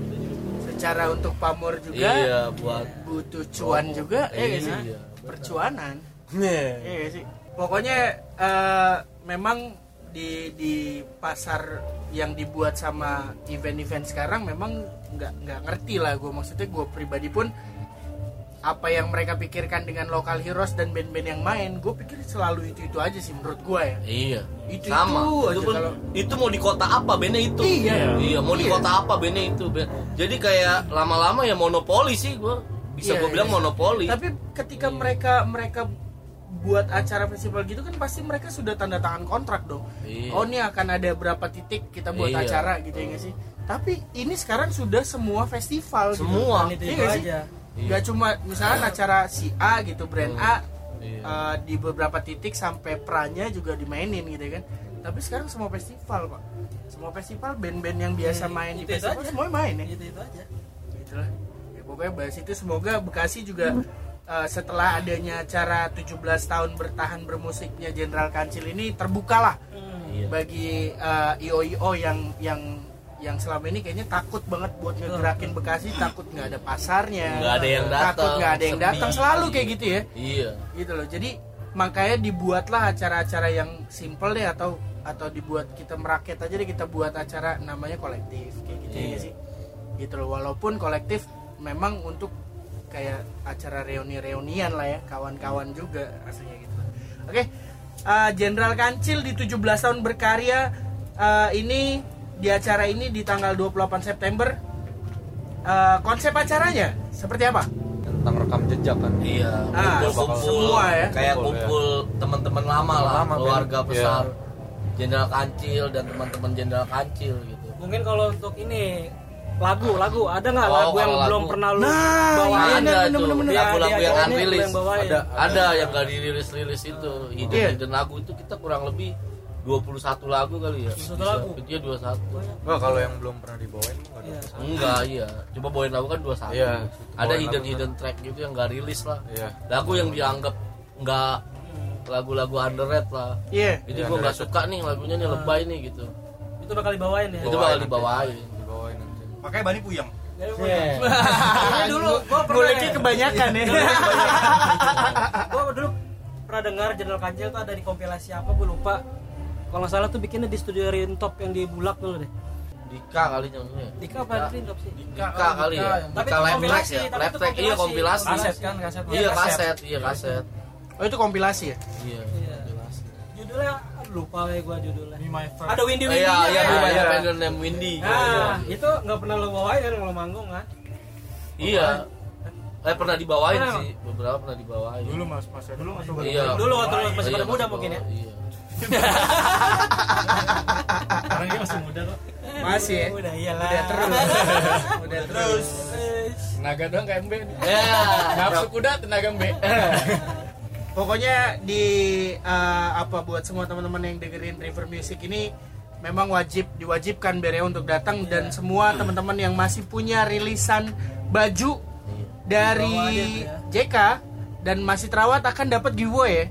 Secara untuk pamor juga
Iya buat
butuh cuan juga ya sih?
Iya,
Percuanan. Iya sih. Pokoknya eh, memang di di pasar yang dibuat sama event-event sekarang memang nggak nggak ngerti lah gue maksudnya gue pribadi pun apa yang mereka pikirkan dengan lokal heroes dan band-band yang main gue pikir selalu itu itu aja sih menurut gue ya
Iya.
Itu-
sama.
itu
itu pun
kalau-
itu mau di kota apa bandnya itu.
Iya.
Iya, mau di
Iya.
kota apa bandnya itu. Jadi kayak lama-lama ya monopoli sih gua. Bisa
Iya,
gua bilang
iya.
monopoli.
tapi ketika mereka mereka buat acara festival gitu kan pasti mereka sudah tanda tangan kontrak dong
Iya.
oh ini akan ada berapa titik kita buat
Iya.
acara gitu ya nggak sih tapi ini sekarang sudah semua festival gitu.
Semua.
Dan itu,
Iya
itu
nggak sih?
aja.
nggak cuma misalnya acara si A gitu brand A
Iya.
eh, di beberapa titik sampai pranya juga dimainin gitu kan tapi sekarang semua festival pak semua festival band-band yang biasa
Ya,
main di
itu-itu
festival
aja.
semua main ya
itu itu aja
gitu lah ya, pokoknya bahas itu semoga Bekasi juga eh, setelah adanya acara 17 tahun bertahan bermusiknya Jenderal Kancil ini terbuka lah
Iya.
bagi eh, IO-IO yang yang yang selama ini kayaknya takut banget buat ngegerakin Bekasi takut nggak ada pasarnya
Nggak ada yang datang,
takut nggak ada yang datang selalu kayak gitu ya
Iya.
gitu loh jadi makanya dibuatlah acara-acara yang simple deh atau atau dibuat kita merakyat aja deh kita buat acara namanya kolektif kayak gitu ya
Iya.
sih gitu loh walaupun kolektif memang untuk kayak acara reuni-reunian lah ya kawan-kawan juga rasanya gitu oke eh, Jenderal Kancil di 17 tahun berkarya eh, ini di acara ini di tanggal 28 September Eh, konsep acaranya seperti apa?
tentang rekam jejak kan
Iya,
Ah,
kumpul-kumpul
semua ya.
Kayak
Kumpul,
kumpul teman-teman lama lah,
Lama, Ben.
keluarga
Iya.
besar. Jenderal Kancil dan teman-teman Jenderal Kancil gitu.
mungkin kalau untuk ini lagu lagu ada nggak
Oh,
lagu yang
kalau
belum
lagu.
pernah lu
Nah,
bawain
iya,
ada
bener,
tuh
bener, bener.
lagu-lagu
di
yang unrilis.
bawain.
Ada.
Ada yang gak dirilis-rilis itu. Hidden
Iya.
hidden lagu itu kita kurang lebih 21 lagu kali ya.
21 lagu?
Iya 21.
Enggak kalau yang belum pernah dibawain enggak ada.
Iya.
Enggak, iya. Coba bawain lagu kan 21.
Iya.
Ada hidden
lagu
hidden track gitu yang gak rilis lah.
Iya.
Lagu yang dianggap nggak lagu-lagu underrated lah.
Iya.
Jadi
Iya,
gua nggak
underrated.
suka nih lagunya nih lebay nih gitu.
itu bakal dibawain ya
Itu bakal dibawain.
Makanya Bani puyeng.
Ini dulu gua pernah
Goleknya kebanyakan ya.
gua dulu pernah dengar Jenderal Kancil tuh ada di kompilasi apa gue lupa kalau nggak salah tuh bikinnya di studio Rintop yang di Bulak dulu deh
Dika kali namanya.
Dika apa Rintop sih
Dika kali ya.
Tapi
Dika
kompilasi,
ya. iya
kompilasi. Kaset
kan kaset.
Iya kaset, iya kaset.
Oh itu kompilasi ya?
Iya.
Iya. judulnya lupa ya gua judulnya
My first.
ada Windy
Oh,
Windy
Iya, iya, iya,
iya.
Pengen name Windy.
nah itu nggak pernah lo bawain kan kalau manggung kan
Iya. Eh pernah dibawain
Pernah,
sih, beberapa pernah dibawain.
Dulu mas mas dulu mas
Iya.
Dulu waktu lu masih
Iya,
pada muda
masih
mungkin ya?
Iya.
Sekarang dia masih muda kok.
Masih ya?
udah iyalah
Udah terus. Udah terus.
Tenaga doang kayak MB.
Ya.
Nafsu kuda tenaga MB.
Pokoknya di eh, apa buat semua teman-teman yang dengerin River Music ini memang wajib diwajibkan Bere untuk datang dan semua teman-teman yang masih punya rilisan baju dari JK dan masih terawat akan dapat giveaway ya.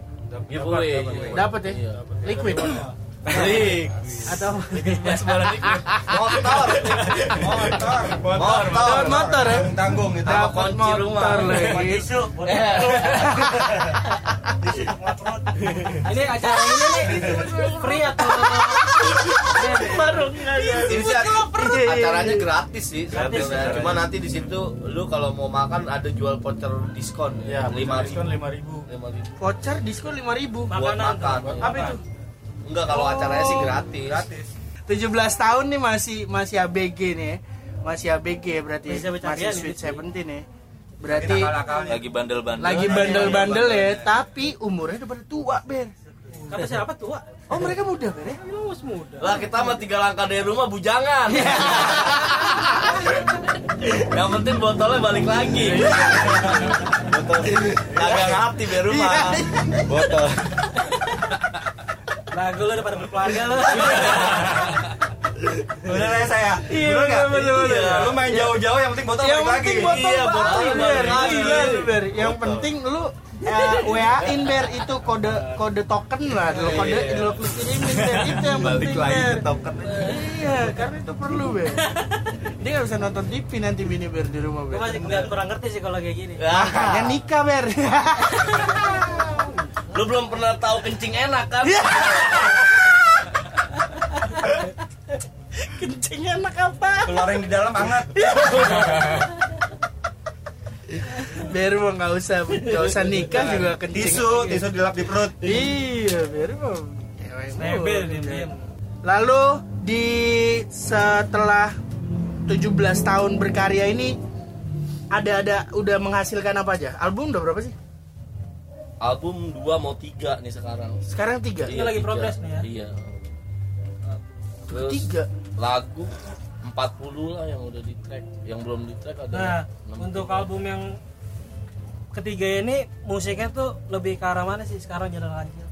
Giveaway.
Dapat ya?
Iya.
Liquid
Rik.
atau
Motor. Motor. Motor.
Dapat motor ya?
Tanggung itu.
Dapat
kunci rumah.
motor lagi.
Eh,
ini acara ini nih free atau
Baru
acaranya gratis sih sebenarnya. Cuma nanti di situ lu kalau mau makan ada jual voucher diskon
Ya,
lima ribu.
5000.
Lima ribu.
voucher diskon 5000
Buat
Makanan
makan.
Apa itu?
Enggak kalau acaranya sih gratis.
Gratis.
17 tahun nih masih masih ABG nih ya. Masih ABG ya berarti
Masih
masih,
cabai-cabian
Sweet
gitu.
Seventeen ya berarti.
Lagi bandel-bandel.
lagi bandel-bandel ya tapi umurnya udah pada tua ber
kata siapa tua
oh mereka muda ber ya
emang masih muda
Lah kita mah tiga langkah dari rumah bujangan. Yang penting botolnya balik lagi. Botol kagak ngerti di rumah.
Botol.
Lagu lu udah pada berkeluarga lu
Bener ya saya.
Iya,
Bener nggak?
bener, bener,
Iya. Lu main jauh-jauh yang penting botol
yang
balik
penting
lagi.
botol
Iya,
balik,
botol
Ber.
balik lagi.
Lu, Ber. yang penting lu eh, WA-in ber itu kode kode token lah dulu kode dulu lu kirimin ber itu yang penting ber
token.
iya karena itu perlu ber dia nggak bisa nonton TV nanti bini ber di rumah
gue
ber
masih nggak kurang ngerti sih kalau kayak gini
makanya nikah ber
Lu belum pernah tahu kencing enak kan?
kencing enak apa
Keluar yang di dalam hangat.
Ber mah nggak usah nggak usah nikah juga kencing
Tisu, tisu dilap di perut.
iya Ber mah cewek
nebel
Lalu di setelah 17 tahun berkarya ini ada ada udah menghasilkan apa aja? Album udah berapa sih?
Album 2 mau 3 nih sekarang.
Sekarang tiga.
Ini lagi
tiga.
progres nih ya?
Iya. Terus
Tiga.
lagu 40 lah yang udah di track. Yang belum di track ada.
nah
60.
untuk album yang ketiga ini musiknya tuh lebih ke arah mana sih sekarang Jenderal Kancil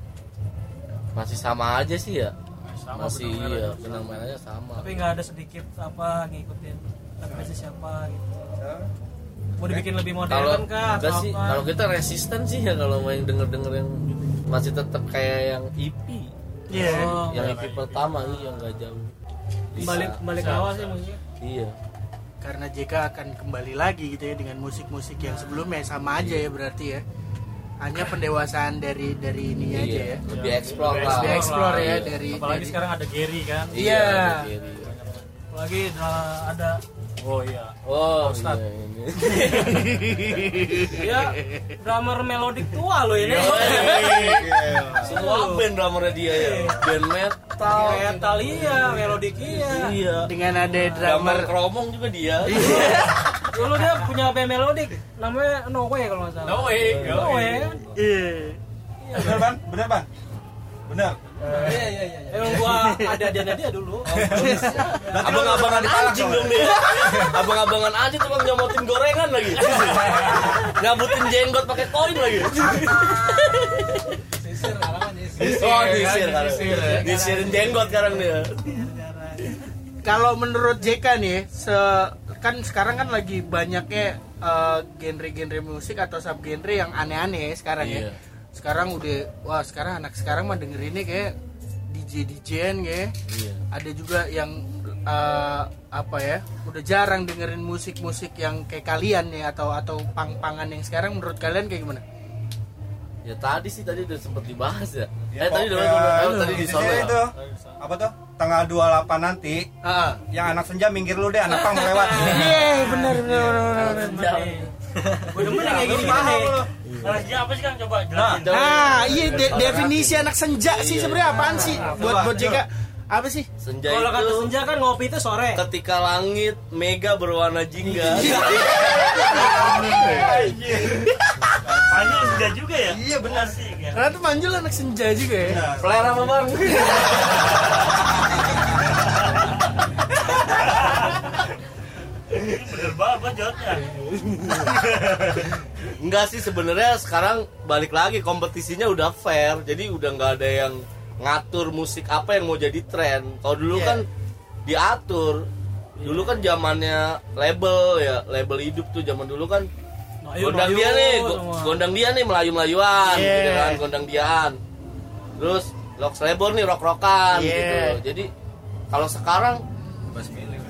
masih sama aja sih ya.
sama
masih
benang
iya benang merahnya sama
tapi nggak ada sedikit apa ngikutin referensi siapa gitu mau dibikin lebih modern
kalau
kah
enggak
atau
sih
apa
kalau kita resisten sih ya kalau main denger denger yang masih tetap kayak yang EP
Iya.
Oh,
yang EP pertama iya nggak jauh Bisa.
balik balik ke awal sih musiknya
iya
Karena JK akan kembali lagi gitu ya dengan musik-musik yang sebelumnya sama aja ya berarti ya. Hanya pendewasaan dari dari aja
iya
ya.
lebih explore lah
Lebih explore ya
Iya.
dari
apalagi
dari-
sekarang ada Gary kan
iya
Iya.
ada Gary.
apalagi ada- ada oh iya.
Oh
Ustadz.
iya ini.
Dia drummer melodik tua loh ini.
Semua band drummernya dia ya. Band metal.
Metal iya. Melodik iya.
Iya.
Dengan ada
drummer
drummer.
Keromong juga dia.
Dulu dia punya band melodik. Namanya No Way kalau nggak salah.
No Way.
No Way
Iya.
Bener ban? Bener ban? Bener.
iya iya iya emang gua ada dia dia dulu.
Abang-abangan anjing dong dia abang-abangan anjing tukang nyomotin gorengan lagi. Nyabutin jenggot pakai koin lagi. Oh disir disir disirin jenggot sekarang dia.
Kalau menurut JK nih, se kan sekarang kan lagi banyaknya eh, genre-genre musik atau subgenre yang aneh-aneh ya. Sekarang
Iya.
ya. Sekarang udah wah sekarang anak sekarang mah dengerinnya kayak DJ DJan kayak.
Iya.
Ada juga yang eh, apa ya? Udah jarang dengerin musik-musik yang kayak kalian ya atau atau pang-pangan yang sekarang menurut kalian kayak gimana?
ya tadi sih tadi udah sempet dibahas ya,
Ya,
eh tadi udah oh, tadi di Solo ya
itu apa tuh? Tanggal 28 nanti
Ah,
yang anak senja minggir lu deh, anak pang lewat.
iya benar benar benar. benar.
gua demen yang kayak gini nih
Nah, apa sih kan coba jelasin.
Nah, iya de- definisi anak senja sih sebenarnya apaan sih? Buat buat JK apa sih?
senja
kalau kata senja kan ngopi itu sore
ketika langit mega berwarna jingga
Panjang sudah juga ya?
Iya, benar.
Asik ya.
Karena tuh Manjul anak senja juga ya.
apa bang
Banget gua jawabnya.
Enggak sih sebenarnya sekarang balik lagi kompetisinya udah fair jadi udah nggak ada yang ngatur musik apa yang mau jadi tren kalau dulu
Iya.
kan diatur dulu kan zamannya label ya label hidup tuh zaman dulu kan
Melayu,
gondang
Melayu
dia nih go- gondang dia nih melayu melayuan
Iya.
gitu kan gondang diaan terus lock label nih rock rockan
Iya.
gitu jadi kalau sekarang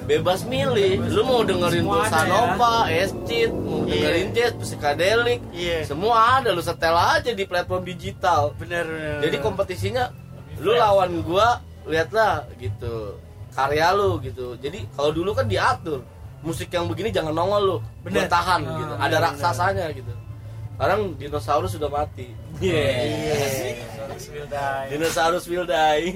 bebas milih lu mau dengerin
ada ya.
nova escit mau
Iya.
dengerin jazz psychedelic
Iya.
semua ada lu setel aja di platform digital
Bener. bener.
jadi kompetisinya lu lawan gua lihatlah gitu karya lu gitu jadi kalau dulu kan diatur musik yang begini jangan nongol lu
Bener.
bertahan
Ah,
gitu
bener,
ada raksasanya gitu sekarang dinosaurus sudah mati
Iya.
Dinosaurus will die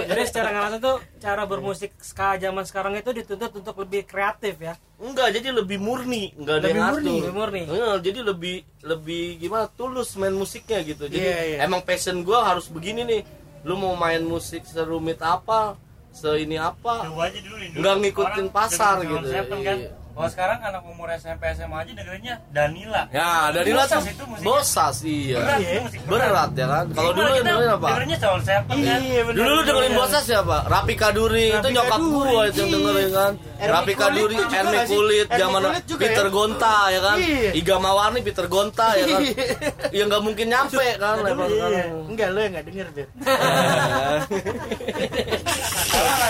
jadi secara nggak langsung tuh cara bermusik ska zaman sekarang itu dituntut untuk lebih kreatif ya
enggak jadi lebih murni enggak ada
Lebih
yang
murni,
ngatur.
lebih murni.
Iya, jadi lebih lebih gimana tulus main musiknya gitu jadi
Iya, iya.
emang passion gua harus begini nih lu mau main musik serumit apa se ini apa
Coba aja dulu nih. dulu.
Nggak ngikutin
Orang
pasar gitu.
Kan.
Iya.
Kalau sekarang anak umur SMP SMA aja dengerinnya Danila.
Ya,
Bosas
tuh
itu musiknya.
bosas iya.
Berat, itu musik
Berat ya kan. Kalau dulu
kita
dengerin apa?
Dengerinnya Soul Seven kan.
Iya bener.
Dulu lu dengerin bosas siapa? Rapi Kaduri itu nyokap gua itu yang
iya.
dengerin kan.
Ermi
Rapi Kaduri, Ermi? Kulit, zaman Peter
ya?
Gonta ya kan.
Iya.
Iga Mawarni, Peter Gonta ya kan. Ya nggak mungkin nyampe kan level
Iya.
sekarang.
Enggak lu yang enggak denger, Bir.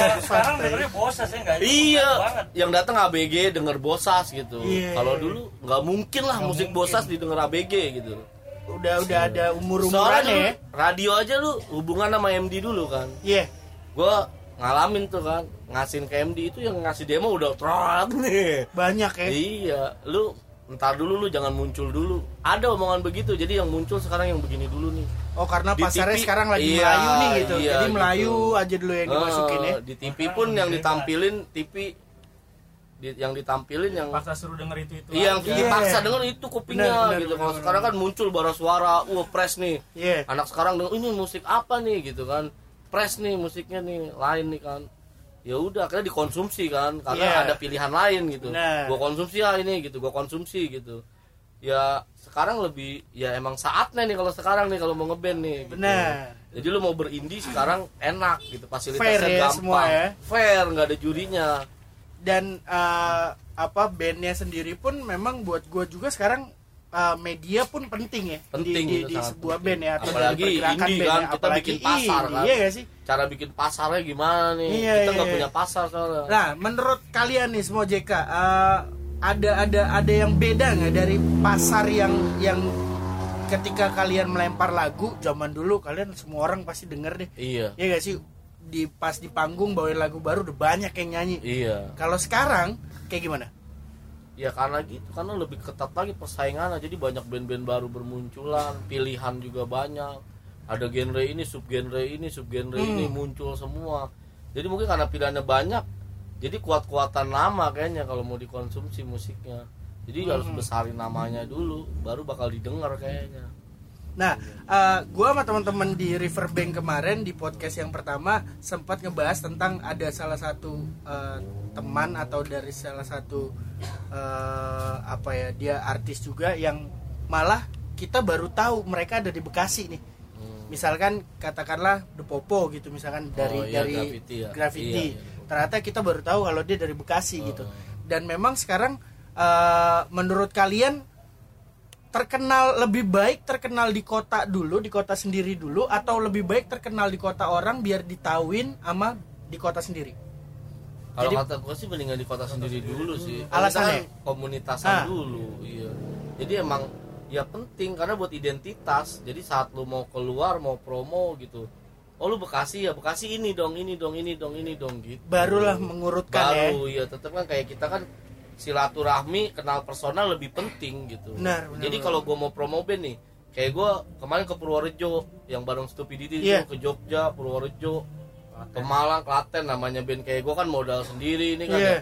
Sekarang sekarang dengernya Bosas ya enggak?
Iya,
banget.
yang datang ABG denger bosas gitu.
Iya.
Kalau dulu nggak mungkin lah musik bosas didengar ABG gitu.
Udah udah ada umur-umuran
Soalnya dulu
ya.
radio aja lu hubungan sama MD dulu kan.
Iya.
Gua ngalamin tuh kan ngasihin ke MD itu yang ngasih demo udah trot nih.
Banyak ya.
Iya, lu ntar dulu lu jangan muncul dulu. Ada omongan begitu, jadi yang muncul sekarang yang begini dulu nih.
Oh karena
Di
pasarnya
TV,
sekarang lagi
iya,
Melayu nih gitu.
iya,
Jadi
gitu.
Melayu aja dulu yang dimasukin ya.
Eh, Di TV pun yang ditampilin TV di- yang ditampilin yang
paksa suruh denger itu itu
Iya, yang
Iya.
dipaksa denger itu kupingnya
Benar, benar,
gitu. Kalau sekarang kan muncul bara suara, wah press nih.
Iya.
Anak sekarang denger ini musik apa nih gitu kan. Press nih musiknya nih, lain nih kan. Ya udah akhirnya dikonsumsi kan karena
Iya.
ada pilihan lain gitu.
Benar.
Gua konsumsi ah ini gitu, gua konsumsi gitu. ya sekarang lebih ya emang saatnya nih kalau sekarang nih kalau mau ngeband nih gitu.
Benar.
jadi lu mau berindie sekarang enak gitu fasilitasnya
Fair ya
gampang
semua ya.
fair nggak ada jurinya
Dan eh, apa bandnya sendiri pun memang buat gue juga sekarang eh, media pun penting ya
Penting,
di, di, di sebuah
penting.
band ya atau
Apalagi indie
band
kan,
ya.
kita
Apalagi
bikin pasar
indie,
kan.
iya gak sih
cara bikin pasarnya gimana nih
Iya,
kita nggak
iya,
punya
iya.
pasar soalnya
Nah, menurut kalian nih semua JK, eh, ada ada ada yang beda nggak dari pasar yang yang ketika kalian melempar lagu zaman dulu kalian semua orang pasti denger deh.
iya
Ya gak sih? Di pas di panggung bawain lagu baru udah banyak yang nyanyi.
iya
Kalau sekarang kayak gimana?
Ya karena gitu karena lebih ketat lagi persaingannya. Jadi banyak band-band baru bermunculan pilihan juga banyak. Ada genre ini sub genre ini sub genre ini muncul semua. Jadi mungkin karena pilihannya banyak jadi kuat-kuatan nama kayaknya kalau mau dikonsumsi musiknya. Jadi harus besarin namanya dulu baru bakal didengar kayaknya
Nah, eh, gua sama teman-teman di Riverbank kemarin di podcast yang pertama sempat ngebahas tentang ada salah satu eh, teman atau dari salah satu eh, apa ya dia artis juga yang malah kita baru tahu mereka ada di Bekasi nih. Misalkan katakanlah The Popo gitu misalkan dari
iya,
dari
Graffiti ya.
Graffiti.
Iya, iya.
Ternyata kita baru tahu kalau dia dari Bekasi gitu. Dan memang sekarang eh, menurut kalian terkenal lebih baik terkenal di kota dulu di kota sendiri dulu atau lebih baik terkenal di kota orang biar ditauin sama di kota sendiri
Kalau
Jadi-
kata gue sih mendingan di kota sendiri dulu sih.
Alasannya?
Komunitasan
Ah.
dulu, iya. Jadi emang ya penting karena buat identitas. Jadi saat lu mau keluar mau promo gitu. Oh lu Bekasi ya Bekasi ini dong ini dong ini dong ini dong gitu.
barulah mengurutkan ya
Baru ya tetap kan kayak kita kan silaturahmi kenal personal lebih penting gitu.
Benar, benar,
Jadi kalau gue mau promo band nih kayak gue kemarin ke Purworejo yang bareng Stupidity
Iya.
tuh ke Jogja Purworejo ke Malang Klaten namanya band kayak gue kan modal sendiri ini kan
Iya.
ya.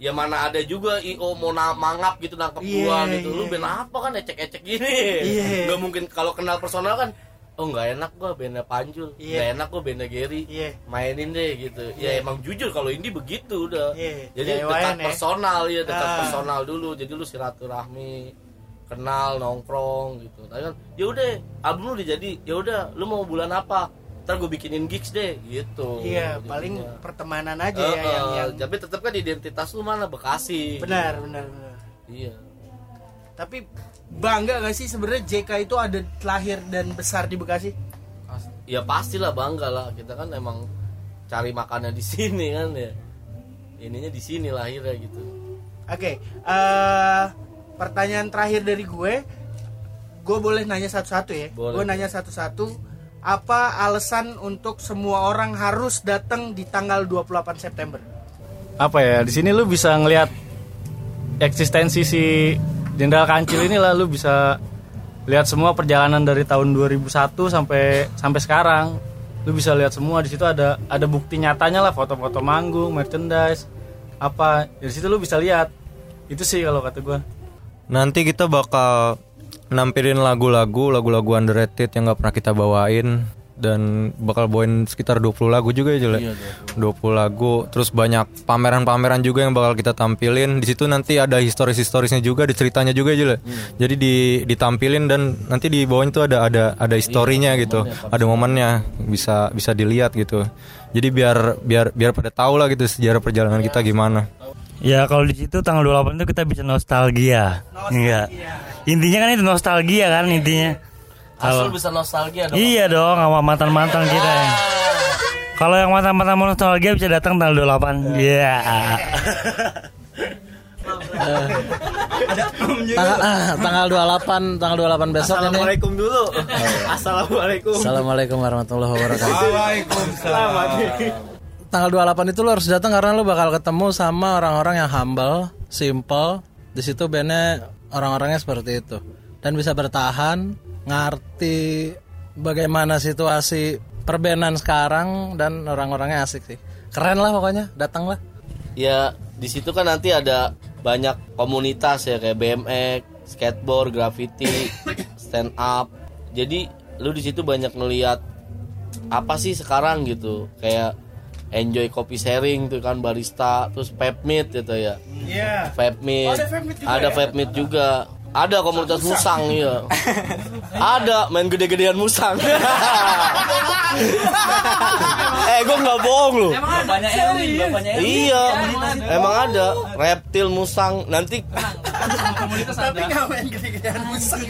ya mana ada juga io mau na- mangap gitu nangkep
Iya,
gua gitu lu
iya,
band apa kan ecek-ecek gini
Iya.
nggak mungkin kalau kenal personal kan oh nggak enak gua bandnya Panjul.
Iya.
nggak enak gua bandnya Gary.
Iya.
mainin deh gitu. Ya emang jujur kalau ini begitu udah.
Iya,
jadi
DIY-an
dekat
ya.
personal ya dekat
Ah.
personal dulu. Jadi lu silaturahmi kenal nongkrong gitu. Tapi kan ya udah album lu udah jadi. Ya udah lu mau bulan apa? Ntar gue bikinin gigs deh gitu.
Iya
Jadinya.
paling pertemanan aja
Eh,
ya yang, yang
tapi tetap kan identitas lu mana? Bekasi.
Benar benar benar.
Iya.
Tapi bangga gak sih sebenarnya JK itu ada lahir dan besar di Bekasi
ya pastilah bangga lah kita kan emang cari makannya di sini kan ya ininya di sini lahirnya gitu
Oke, eh pertanyaan terakhir dari gue, gue boleh nanya satu-satu ya.
Boleh.
Gue nanya satu-satu. Apa alasan untuk semua orang harus datang di tanggal 28 September?
apa ya di sini lu bisa ngelihat eksistensi si Jenderal Kancil ini lah lu bisa lihat semua perjalanan dari tahun 2001 sampai sampai sekarang. Lu bisa lihat semua di situ ada ada bukti nyatanya lah foto-foto manggung merchandise apa. Dari situ lu bisa lihat. Itu sih kalau kata gua.
Nanti kita bakal nampilin lagu-lagu, lagu-lagu underrated yang nggak pernah kita bawain dan bakal bawain sekitar 20 lagu juga ya Jule. 20 lagu, terus banyak pameran-pameran juga yang bakal kita tampilin. Di situ nanti ada historis-historisnya juga, ada ceritanya juga Jule. Jadi di ditampilin dan nanti di bawahnya tuh ada ada ada historinya gitu. Ada momennya bisa bisa dilihat gitu. Jadi biar biar biar pada tahu lah gitu sejarah perjalanan kita gimana.
Ya kalau di situ tanggal 28 itu kita bisa nostalgia. Iya. Intinya kan itu nostalgia kan intinya.
Asal bisa nostalgia dong
Iya dong sama mantan-mantan kita ya. Kalau yang mantan-mantan mau nostalgia bisa datang tanggal 28. Iya.
Tanggal, ah, tanggal 28 tanggal 28 besok ini.
Assalamualaikum dulu. Assalamualaikum.
Assalamualaikum warahmatullahi wabarakatuh.
Waalaikumsalam.
Tanggal 28 itu lo harus datang karena lo bakal ketemu sama orang-orang yang humble, simple. Di situ bandnya orang-orangnya seperti itu dan bisa bertahan, ngerti bagaimana situasi perbenan sekarang dan orang-orangnya asik sih. Keren lah pokoknya, datanglah.
ya di situ kan nanti ada banyak komunitas ya kayak BMX, skateboard, graffiti, stand up. Jadi lu di situ banyak ngeliat apa sih sekarang gitu kayak enjoy kopi sharing tuh kan barista terus vape meet gitu ya
Iya.
vape meet
Oh, ada vape meet juga
ada
ya?
vape meet juga Ada komunitas musang, iya. Ada main gede-gedean musang. eh, gue nggak bohong loh.
Bapaknya Erwin, bapaknya
Iya, emang ada reptil musang. Nanti
Tapi nggak main gede-gedean musik.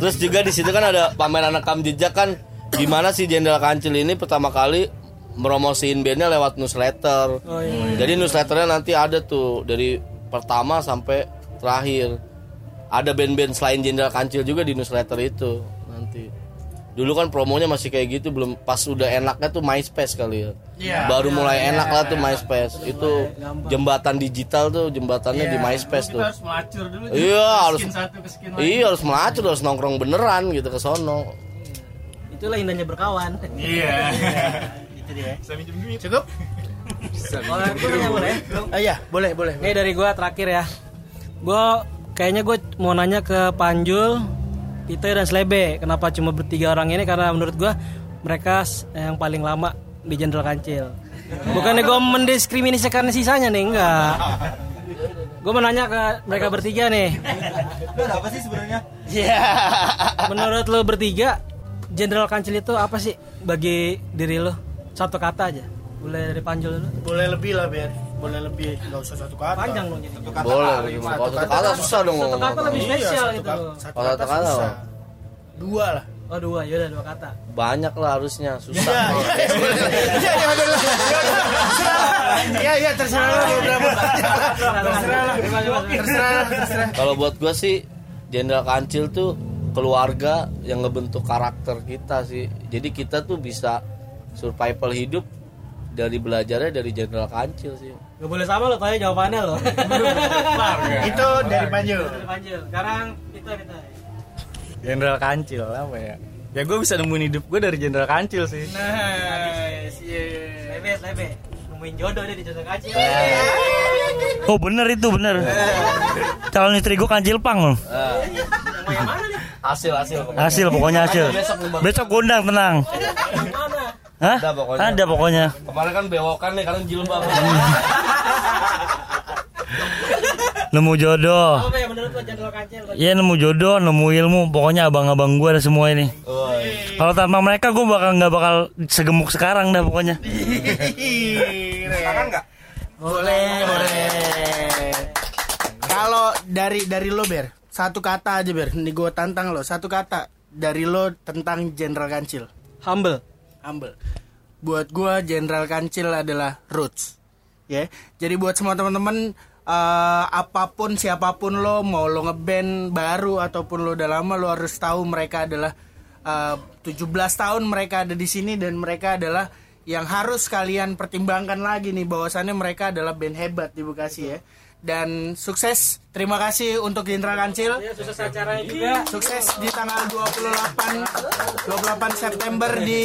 terus juga di situ kan ada pameran rekam jejak kan gimana sih Jenderal Kancil ini pertama kali meromosiin bandnya lewat newsletter.
Oh iya.
Jadi newsletternya nanti ada tuh dari pertama sampai terakhir. Ada band-band selain Jenderal Kancil juga di newsletter itu nanti. Dulu kan promonya masih kayak gitu belum pas udah enaknya tuh MySpace kali ya.
Iya.
Baru mulai enak lah tuh MySpace. Itu jembatan digital tuh jembatannya di MySpace tuh.
harus melacur dulu.
Iya, harus
Skin satu ke skin lain.
Iya harus melacur harus nongkrong beneran gitu ke sono.
Itulah indahnya berkawan.
Iya. Itu dia. Cukup?
Kalau aku nanya boleh?
Ah, iya, boleh, boleh.
Ini dari gua terakhir ya. Gua kayaknya gue mau nanya ke Panjul, Tito dan Slebe. Kenapa cuma bertiga orang ini? Karena menurut gua mereka yang paling lama di Jenderal Kancil. Bukannya gue mendiskriminasikan sisanya nih, enggak. Gue mau nanya ke mereka bertiga nih.
apa sih sebenarnya?
Iya.
Menurut lo bertiga, Jenderal Kancil itu apa sih bagi diri lo? Satu kata aja. Boleh dari Panjul dulu.
Boleh lebih lah, biar boleh lebih. Enggak usah satu kata.
Panjang dong jadi.
Boleh. Kalau satu kata susah dong
Satu kata lebih
Iya,
spesial
satu
gitu.
kata-
loh.
Satu
Kalau
kata
satu kata,
susah. Dua lah.
Oh dua, yaudah dua kata.
Banyak lah harusnya susah.
Iya, iya, iya, lah. Iya, iya, terserah berapa. Terserah lah. Terserah lah, terserah.
Kalau buat gua sih Jenderal Kancil tuh keluarga yang ngebentuk karakter kita sih. Jadi kita tuh bisa survival hidup dari belajarnya dari Jenderal Kancil sih.
Gak boleh sama lo, tanya jawabannya lo.
Itu dari Panju.
Dari Panjul. Sekarang kita kita.
Jenderal Kancil apa ya? Ya gue bisa nemuin hidup gue dari Jenderal Kancil sih.
Nice.
Lebe, lebe. Nemuin jodoh deh di jodoh kaci.
Oh bener itu bener. Calon istri gue kancil pang loh.
Yang yang mana nih?
Hasil hasil.
Hasil pokoknya hasil. Besok gue undang tenang.
Yang mana?
Hah?
Ada pokoknya.
Ada pokoknya.
Kemarin kan bewokan nih karena jilbab.
Nemu jodoh.
Apa ya menurut lo Jenderal Kancil?
Iya nemu jodoh, nemu ilmu. Pokoknya abang-abang gue ada semua ini. Kalau tanpa mereka gue bakal nggak bakal segemuk sekarang dah pokoknya.
Sekarang enggak? Boleh, boleh. Kalau dari dari lo Ber, satu kata aja Ber. Nih gue tantang lo, satu kata dari lo tentang Jenderal Kancil.
Humble.
Humble. Buat gua Jenderal Kancil adalah roots. Ya. Jadi buat semua teman-teman eh, apa pun siapa pun lo mau lo ngeband baru ataupun lo udah lama lo harus tahu mereka adalah eh, 17 tahun mereka ada di sini dan mereka adalah yang harus kalian pertimbangkan lagi nih bahwasannya mereka adalah band hebat di Bekasi ya. Dan sukses. Terima kasih untuk Jenderal Kancil.
Ya, sukses acaranya juga.
Sukses di tanggal 28 28 September di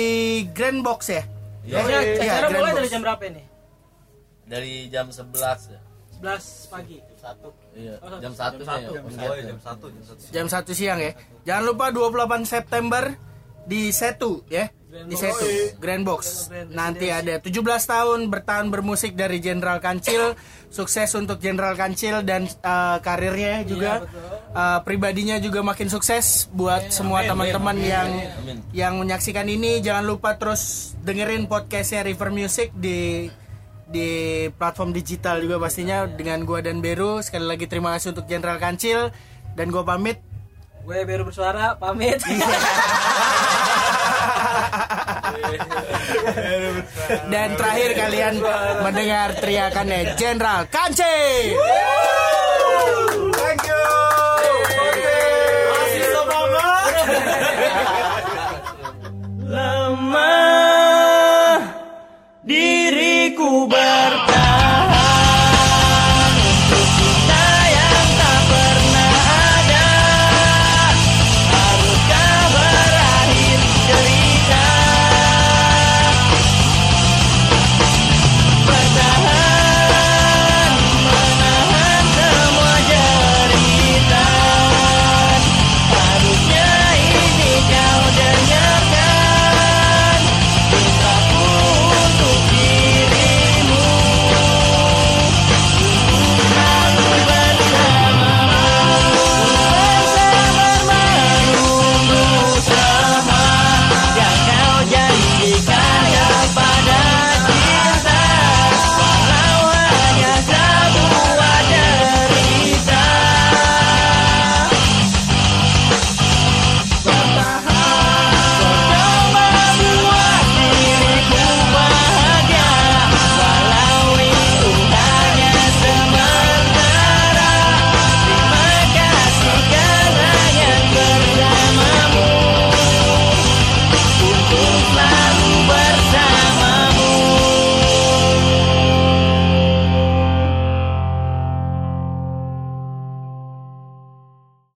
Grand Box ya.
Ya,
Iya,
acara
Grand
mulai dari jam berapa ini?
Dari jam 11 ya.
11 pagi.
Satu. Iya. Jam 1 ya.
jam satu jam satu
Jam 1 siang ya. Jangan lupa 28 September di Setu ya. Di Setu Grand Box. Nanti ada 17 tahun bertahan bermusik dari Jenderal Kancil. Sukses untuk Jenderal Kancil dan eh, karirnya juga. Eh, pribadinya juga makin sukses buat semua teman-teman yang yang menyaksikan ini. Jangan lupa terus dengerin podcastnya River Music di di platform digital juga pastinya dengan gua dan Beru. Sekali lagi terima kasih untuk Jenderal Kancil. Dan gua pamit.
Gue baru bersuara, pamit.
Dan terakhir kalian mendengar teriakannya Jenderal Kance. Thank you. Lama diriku bertahan